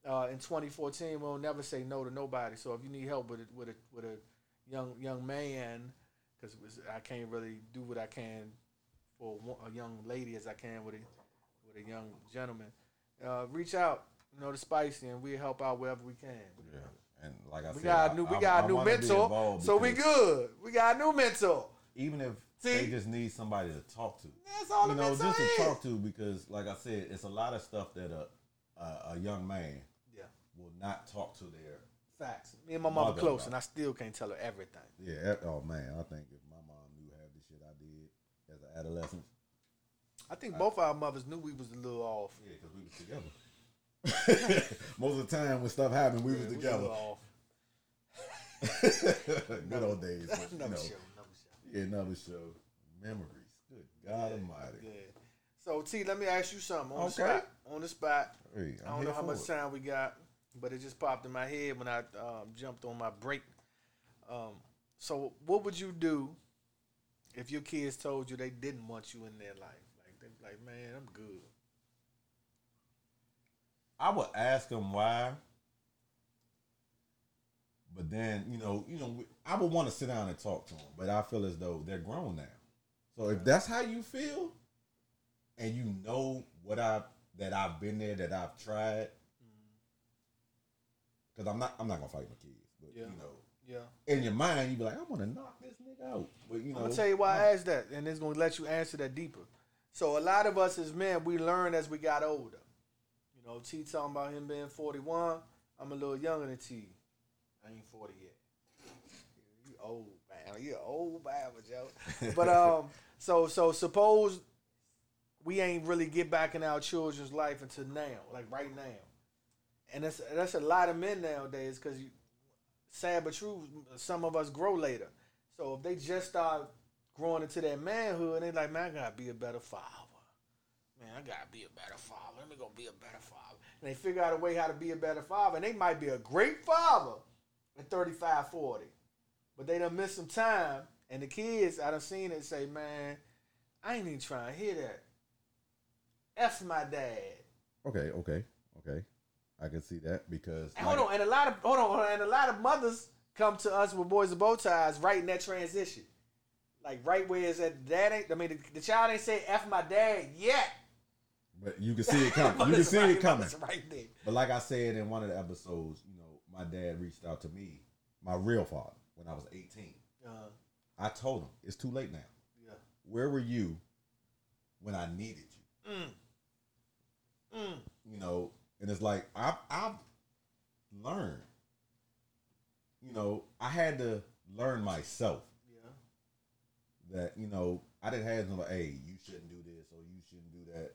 uh, in 2014, we'll never say no to nobody. So if you need help with a, with a, with a young young man, because I can't really do what I can for a young lady as I can with a with a young gentleman, uh, reach out. You know, the Spicy, and we'll help out wherever we can. Yeah, and like I We said, got I- a new, we got I a new mentor, so we good. We got a new mentor. Even if See? they just need somebody to talk to, That's all you know, just to is. talk to because, like I said, it's a lot of stuff that a a, a young man Yeah, will not talk to their. facts. Me and my mother Mother close, about and I still can't tell her everything. Yeah. Oh man, I think if my mom knew half the shit I did as an adolescent, I think both our mothers knew we was a little off. yeah, because we was together. Most of the time when stuff happened, we Yeah, was we together. [LAUGHS] Good old days. but, [LAUGHS] you know, show, another show. Yeah, another show. Memories. Good God Almighty. Yeah. So T, let me ask you something on the Okay. spot. On the spot. Hey, I don't know how much it. time we got, but it just popped in my head when I um, jumped on my break. Um, so, what would you do if your kids told you they didn't want you in their life? Like, they like, man, I'm good. I would ask them why, but then you know, you know, I would want to sit down and talk to them. But I feel as though they're grown now. So if that's how you feel, and you know what I that I've been there, that I've tried, mm-hmm. because I'm not, I'm not gonna fight my kids. But Yeah. you know, Yeah. in your mind, you be like, I want to knock this nigga out. But you know, I'm gonna tell you why I asked that, and it's gonna let you answer that deeper. So a lot of us as men, we learn as we got older. You know, T talking about him being 41. I'm a little younger than T. I ain't 40 yet. You old man. You old man, Joe. [LAUGHS] But um, so so suppose we ain't really get back in our children's life until now, like right now, and that's that's a lot of men nowadays because you sad but true, some of us grow later. So if they just start growing into that manhood, they like, man, I gotta be a better father. Man, I gotta be a better father. Let me go be a better father. And they figure out a way how to be a better father. And they might be a great father at 35, 40. But they done missed some time. And the kids, I done seen it say, man, I ain't even trying to hear that. F my dad. okay, okay, okay, I can see that because And hold on, and a lot of hold on, and a lot of mothers come to us with boys and bow ties right in that transition, like right where is that. Dad ain't. I mean, the, the child ain't say "f my dad" yet. But you can see it [LAUGHS] coming. You can see right, it coming. Right there. But like I said in one of the episodes, you know, my dad reached out to me, my real father, when I was 18. Uh, I told him, it's too late now. yeah. Where were you when I needed you? Mm. Mm. You know, and it's like I've I've learn. You know, I had to learn myself Yeah. that you know I didn't have no hey you shouldn't do this or you shouldn't do that.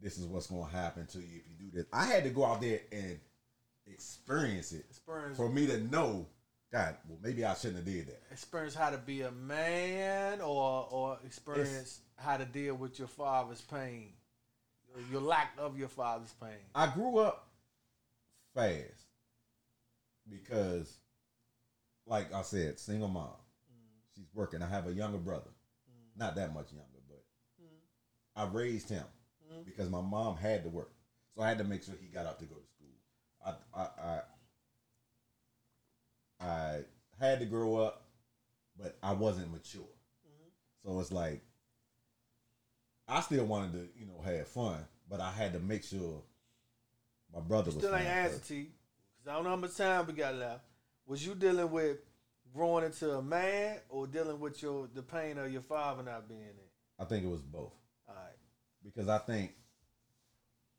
This is what's going to happen to you if you do this. I had to go out there and experience it Experience for me to know. God, well maybe I shouldn't have did that. experience how to be a man or or experience how to deal with your father's pain. Your- Your lack of your father's pain. I grew up fast because, like I said, single mom. Mm. She's working. I have a younger brother, mm. not that much younger, but mm. I raised him Mm-hmm. because my mom had to work, so I had to make sure he got up to go to school. I I I, I had to grow up, but I wasn't mature, mm-hmm. so it's like I still wanted to you know have fun, but I had to make sure my brother was Still ain't answer to you because I don't know how much time we got left. Was you dealing with growing into a man or dealing with your the pain of your father not being there? I think it was both. Because I think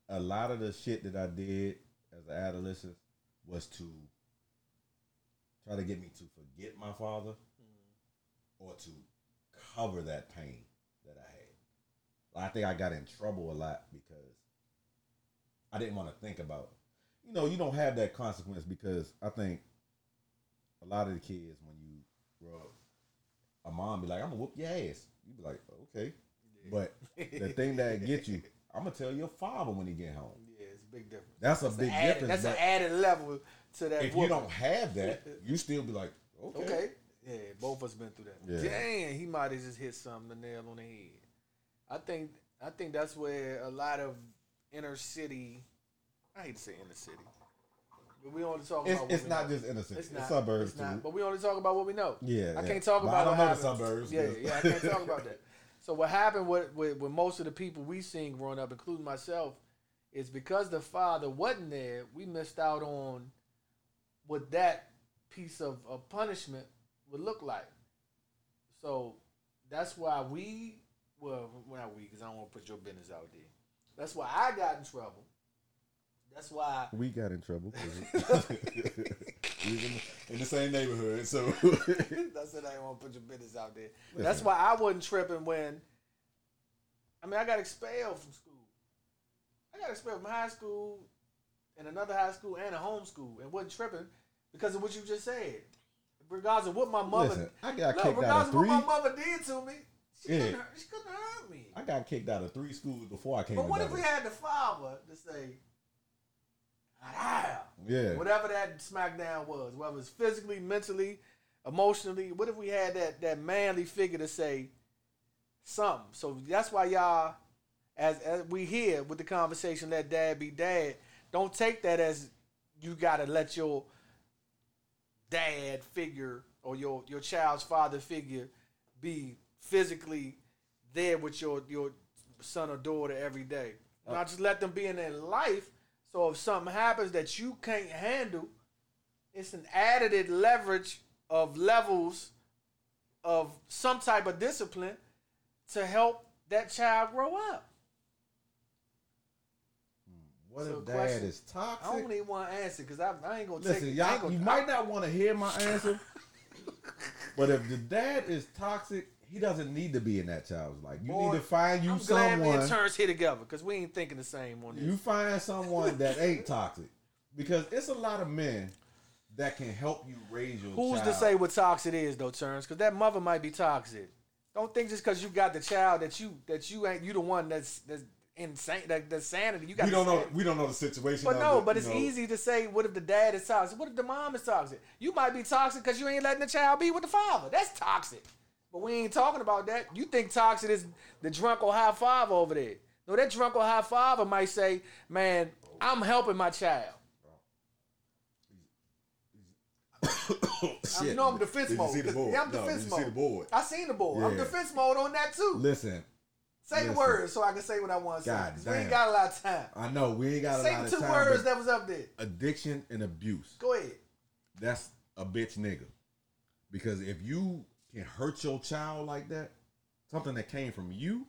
a lot of the shit that I did as an adolescent was to try to get me to forget my father mm-hmm. or to cover that pain that I had. I think I got in trouble a lot because I didn't want to think about. You know, you don't have that consequence because I think a lot of the kids when you grow up, a mom be like, "I'm gonna whoop your ass." You be like, "Okay," but the [LAUGHS] thing that get you, I'm gonna tell your father when he get home. Yeah, it's a big difference. That's a That's big added- difference. That's an added level to that. if you don't have that, [LAUGHS] you still be like, "Okay." Okay. Yeah, both of us been through that. Yeah. Dang, he might have just hit something the nail on the head. I think I think that's where a lot of inner city I hate to say inner city. But we only talk It's, about what it's not know. just innocent. it's It's, not suburbs it's too. not, but we only talk about what we know. Yeah, I yeah. can't talk about I don't know the suburbs, Yeah, yeah, I can't talk about that. [LAUGHS] So what happened with, with with most of the people we seen growing up, including myself, is because the father wasn't there, we missed out on what that piece of, of punishment would look like. So that's why we, well, well, not we, because I don't want to put your business out there. That's why I got in trouble. That's why we got in trouble. [LAUGHS] [LAUGHS] 'cause we was in, the, in the same neighborhood, so [LAUGHS] That's it. I didn't want to put your business out there. That's why I wasn't tripping when. I mean, I got expelled from school. I got expelled from high school, and another high school, and a home school, and wasn't tripping because of what you just said. Regardless of what my mother, listen, I got no, kicked out of three. what my mother did to me, she, Yeah. couldn't, hurt- she couldn't hurt me. I got kicked out of three schools before I came. But what if we had the father to say, Yeah, whatever that smackdown was, whether it's physically, mentally, emotionally. What if we had that that manly figure to say something? So that's why y'all, as, as we hear with the conversation, let dad be dad. Don't take that as you gotta let your dad figure or your your child's father figure be physically there with your your son or daughter every day. Not just let them be in their life. So if something happens that you can't handle, it's an added leverage of levels of some type of discipline to help that child grow up. Hmm, what So if dad question- is toxic? I don't even want to answer because I, I ain't gonna Listen, take. Y'all, gonna, you might not want to hear my answer, but if the dad is toxic, he doesn't need to be in that child's life. You Boy, need to find you someone. I'm glad me someone. and Terrence here together because we ain't thinking the same on this. You find someone that [LAUGHS] ain't toxic, because it's a lot of men that can help you raise your child. Who's child. to say what toxic is though, Terrence? Because that mother might be toxic. Don't think just because you got the child that you that you ain't you the one that's that's insane that that's sanity. You got We don't know. We don't know the situation. But no, the- but it's know, easy to say what if the dad is toxic? What if the mom is toxic? You might be toxic because you ain't letting the child be with the father. That's toxic. But we ain't talking about that. You think toxic is the drunk or high five over there. No, that drunk or high five might say, man, I'm helping my child. I Shit. know I'm defense Did you mode. see the board? Yeah, I'm No, defense mode. see the board? I seen the board. I'm defense mode on that too. Listen, say the words so I can say what I want to say. God 'Cause we ain't got a lot of time. I know we ain't got a lot of time. Say the two words that was up there. addiction and abuse. Go ahead. That's a bitch nigga. Because if you can hurt your child like that, something that came from you,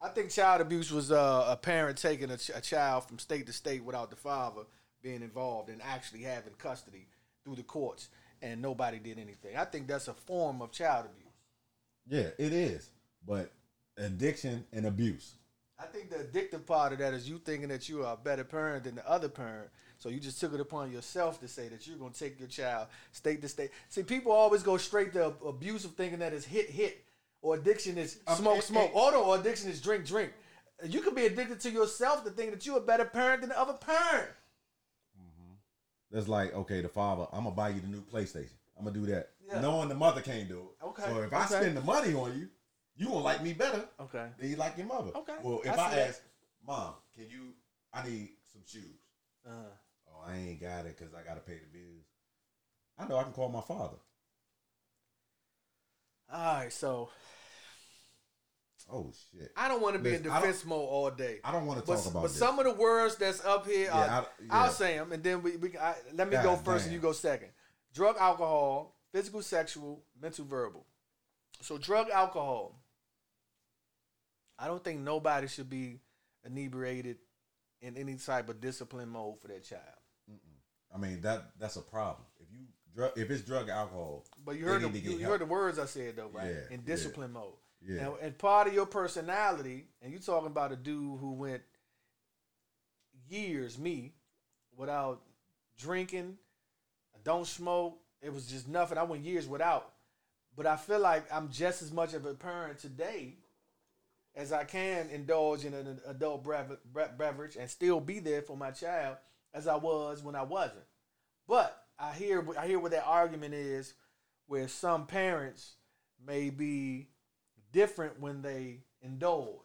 I think child abuse was uh, a parent taking a, ch- a child from state to state without the father being involved and actually having custody through the courts, and nobody did anything. I think that's a form of child abuse. Yeah, it is. But addiction and abuse. I think the addictive part of that is you thinking that you are a better parent than the other parent. So you just took it upon yourself to say that you're going to take your child state to state. See, people always go straight to abusive thinking that is hit, hit, or addiction is Um, smoke, it- smoke, it- or or addiction is drink, drink. You could be addicted to yourself to think that you're a better parent than the other parent. That's like, okay, the father, I'm gonna buy you the new PlayStation. I'm gonna do that. Yeah. Knowing the mother can't do it. Okay, So if I spend the money on you, you gonna like me better Okay. than you like your mother. Okay, Well, if I I, ask, Mom, can you I need some shoes. Uh, I ain't got it because I gotta pay the bills. I know I can call my father. all right, so Oh shit. I don't want to be in Listen, defense mode all day. I don't want to But, talk about but this. some of the words that's up here, Yeah, are, I- I'll yeah. say them, and then we, we I, let me God go first damn. and you go second. Drug, alcohol, physical, sexual, mental, verbal. So drug, alcohol. I don't think nobody should be inebriated in any type of discipline mode for their child. I mean that that's a problem. If you drug if it's drug alcohol, But you heard the, you, you heard the words I said though, right? Yeah, in yeah. discipline mode. Yeah. And, and part of your personality, and you talking about a dude who went years, me, without drinking, I don't smoke. It was just nothing. I went years without. But I feel like I'm just as much of a parent today as I can indulge in an adult beverage and still be there for my child as I was when I wasn't. But I hear I hear what that argument is, where some parents may be different when they indulge.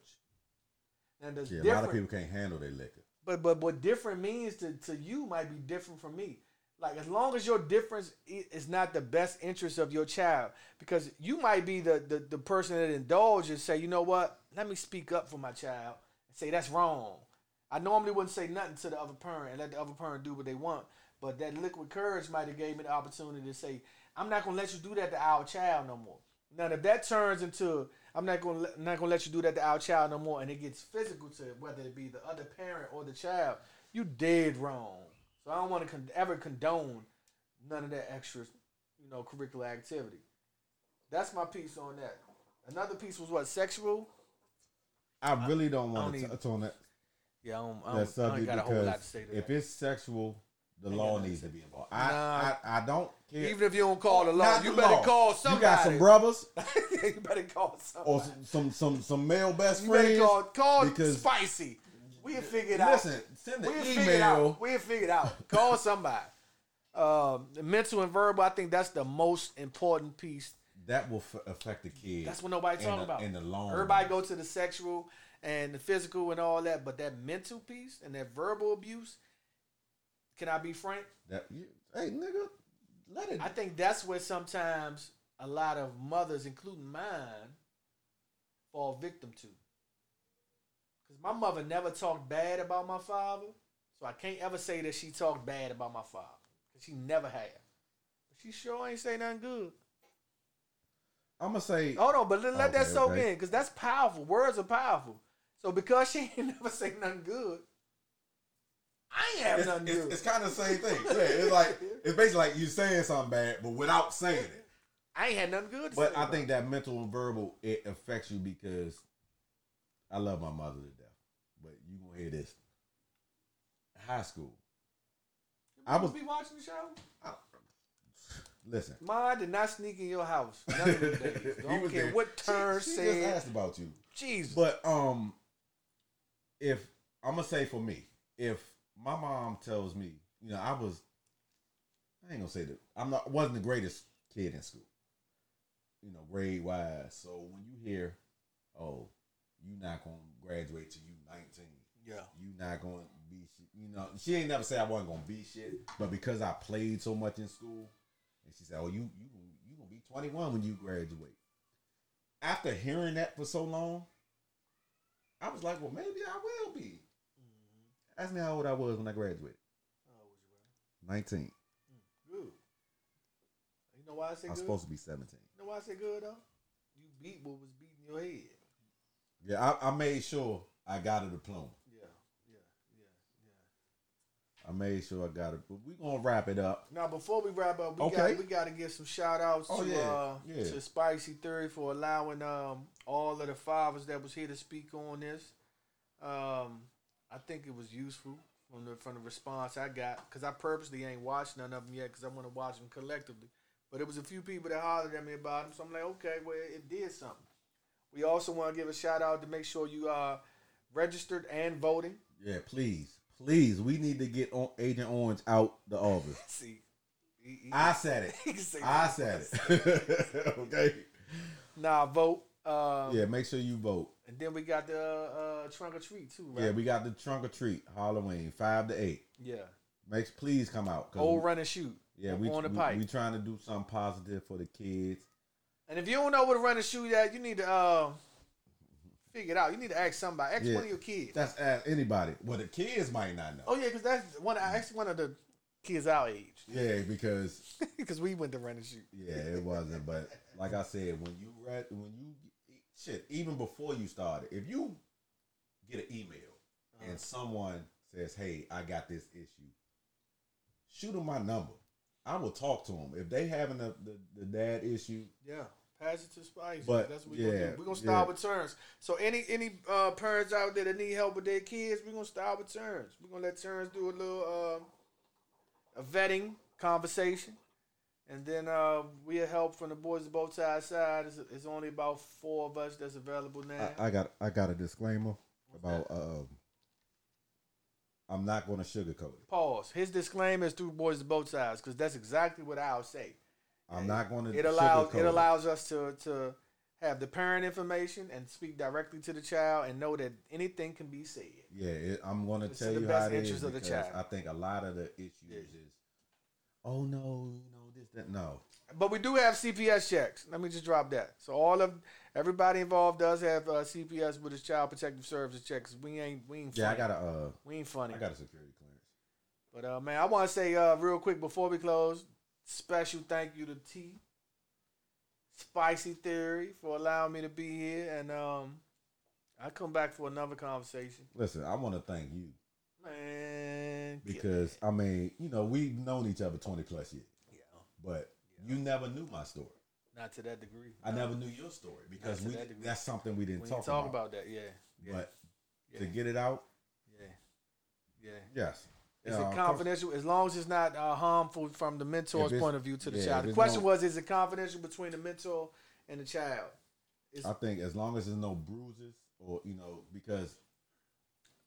And there's Yeah, a lot of people can't handle their liquor. but but what different means to, to you might be different from me. Like as long as your difference is not the best interest of your child, because you might be the the, the person that indulges. Say, you know what? Let me speak up for my child and say that's wrong. I normally wouldn't say nothing to the other parent and let the other parent do what they want. But that liquid courage might have gave me the opportunity to say, I'm not gonna let you do that to our child no more. Now if that turns into I'm not gonna let, not gonna let you do that to our child no more, and it gets physical to it, whether it be the other parent or the child, you dead wrong. So I don't want to con- ever condone none of that extra, you know, curricular activity. That's my piece on that. Another piece was what sexual. I really don't I want don't to touch on that, Yeah, I don't, I that don't, I ain't subject got a whole lot to because if that. it's sexual, the Ain't law needs to be involved. I, Nah. I I don't care. Even if you don't call the law, Not you the better law. call somebody. You got some [LAUGHS] brothers you better call somebody. or some some some, some male best you better friends. call call because- spicy. We'll figure it out. Listen, send We'll the out. email. We'll figure it out. Call somebody. Um, the mental and verbal, I think that's the most important piece. That will f- affect the kid. That's what nobody talking about. in the long Everybody run. go to the sexual and the physical and all that, but that mental piece and that verbal abuse. Can I be frank? That you, hey nigga, let it. I think that's where sometimes a lot of mothers, including mine, fall victim to. Because my mother never talked bad about my father, so I can't ever say that she talked bad about my father. Because she never had. But she sure ain't say nothing good. I'm gonna say. Hold on, but let, let that soak okay. in, because that's powerful. Words are powerful. So because she ain't [LAUGHS] never say nothing good, I ain't have It's, nothing it's, good. it's kind of the same thing. Yeah, it's like [LAUGHS] it's basically like you saying something bad, but without saying it. I ain't had nothing good to But I about think that mental and verbal it affects you because I love my mother to death. But you gonna hear this. High school. I was- be watching the show? I, listen. Mine did not sneak in your house. None of them [LAUGHS] days. Don't care there. what turn she, she said. just asked about you. Jesus. But um, if I'm gonna say for me, if my mom tells me, you know, I was, I ain't gonna say that I'm not wasn't the greatest kid in school, you know, grade wise. So when you hear, oh, you not gonna graduate till you 19, yeah. you not gonna be, shit," you know, she ain't never say I wasn't gonna be shit, but because I played so much in school, and she said, oh, you you you gonna be 21 when you graduate. After hearing that for so long, I was like, well, maybe I will be. Ask me how old I was when I graduated. Oh, was you right? 19. Good. You know why I say good. I was good? supposed to be 17. You know why I say good though? You beat what was beating your head. Yeah, I, I made sure I got a diploma. Yeah, yeah, yeah, yeah. I made sure I got it. But we're gonna wrap it up. Now, before we wrap up, we Okay. got we got to give some shout outs Oh, to yeah, uh, yeah. to Spicy Theory for allowing um all of the fathers that was here to speak on this. Um, I think it was useful from the from the response I got because I purposely ain't watched none of them yet because I want to watch them collectively. But it was a few people that hollered at me about them, so I'm like, okay, well, it did something. We also want to give a shout out to make sure you are registered and voting. Yeah, please, please. We need to get on Agent Orange out the office. [LAUGHS] See, he- he- I said it. [LAUGHS] he can say I said it. [LAUGHS] okay. Nah, vote. Um, Yeah, make sure you vote. And then we got the uh, trunk or treat too, right? Yeah, we got the trunk or treat Halloween five to eight. yeah. Makes please come out. Old we- run and shoot. yeah, we on the we, pipe. we trying to do something positive for the kids. and if you don't know what a run and shoot at, you need to uh, figure it out. You need to ask somebody. Ask Yeah. one of your kids. That's ask anybody. Well, the kids might not know. oh yeah, because that's one. I asked one of the kids our age Yeah, because [LAUGHS] because we went to run and shoot. yeah, it wasn't. But like I said, when you read, when you shit, even before you started, if you get an email and someone says, "Hey, I got this issue," shoot them my number. I will talk to them if they having the, the, the dad issue. Yeah. Pass it to Spice. But, that's what we're gonna yeah, do. We're gonna start yeah. with Terrence. So any any uh, parents out there that need help with their kids, we're gonna start with Terrence. We're gonna let Terrence do a little uh, a vetting conversation. And then uh, we have help from the boys of both sides side. It's, it's only about four of us that's available now. I, I got I got a disclaimer about um, I'm not going to sugarcoat it. Pause. His disclaimer is through boys of both sides because that's exactly what I'll say. I'm not going to. It allows it allows us to to have the parent information and speak directly to the child and know that anything can be said. Yeah, it, I'm going to tell in the you best how it is of the child. I think a lot of the issues is, oh no, you know this that no. But we do have CPS checks. Let me just drop that. So all of everybody involved does have uh, CPS with his child protective services checks. We ain't we ain't funny. Yeah, I got a uh, we ain't funny. I got a security clearance. But uh, man, I want to say uh, real quick before we close, special thank you to T Spicy Theory for allowing me to be here, and um, I come back for another conversation. Listen, I want to thank you Man, because I mean, you know, we've known each other 20 plus years, yeah, but you never knew my story. not to that degree. I never knew your story because we that that's something we didn't We talk, talk about. about that. Yeah, yeah, But yeah, to get it out, yeah, yeah. yes. Is Yeah, it confidential? As long as it's not uh, harmful from the mentor's point of view to the yeah, child. The question no- was: Is it confidential between the mentor and the child? It's I think as long as there's no bruises or you know because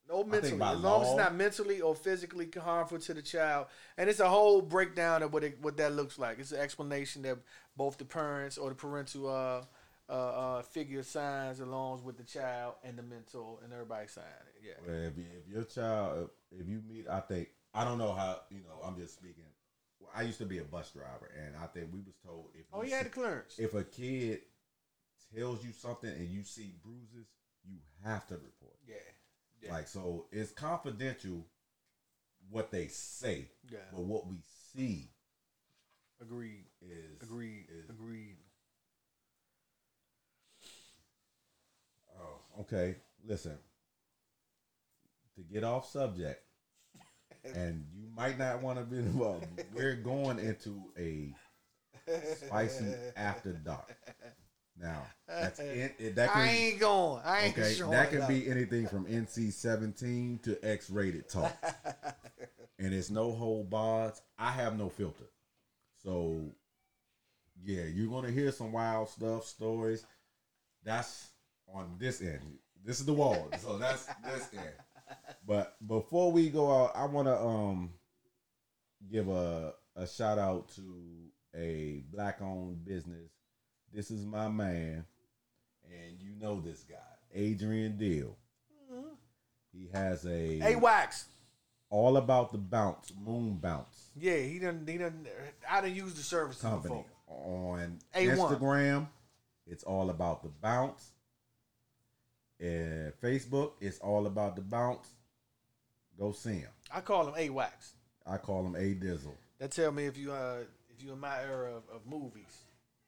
no mentally. As long as it's not mentally or physically harmful to the child, and it's a whole breakdown of what it, what that looks like. It's an explanation that both the parents or the parental uh, uh, uh, figure signs along with the child and the mentor, and everybody sign it. Yeah. Well, if, you- if your child, if, if you meet, I think I don't know how you know. I'm just speaking. Well, I used to be a bus driver, and I think we was told if Oh, you had the clearance. if a kid tells you something and you see bruises, you have to report. yeah. Yeah. Like so, it's confidential what they say, yeah. but what we see Agreed. is Agreed. is- Agreed. Oh, okay. Listen, to get off subject, [LAUGHS] and you might not want to be involved. We're going into a spicy after dark. Now, that's in, it, that [LAUGHS] I can ain't going. I ain't okay. showing That can up. be anything from NC seventeen to X rated talk, [LAUGHS] and it's no hold bars. I have no filter, so yeah, you're gonna hear some wild stuff, stories. That's on this end. This is the wall, so that's this end. But before we go out, I want to um give a a shout out to a black owned business. This is my man, and you know this guy, Adrian Deal. He has a Hey, Wax. all about the bounce, moon bounce Yeah, he done. He done. I done used the services company before. on A1. Instagram. It's all about the bounce. And Facebook, it's all about the bounce. Go see him. I call him A Wax. I call him A Dizzle. That tell me if you uh if you in my era of, of movies.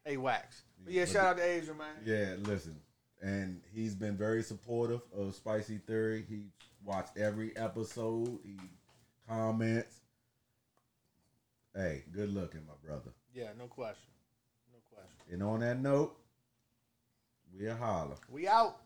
A Wax. But yeah, shout out to Adrian, man. Yeah, listen. and he's been very supportive of Spicy Theory. He watched every episode. He comments. Hey, good looking, my brother. Yeah, no question. No question. And on that note, we'll holler. We out.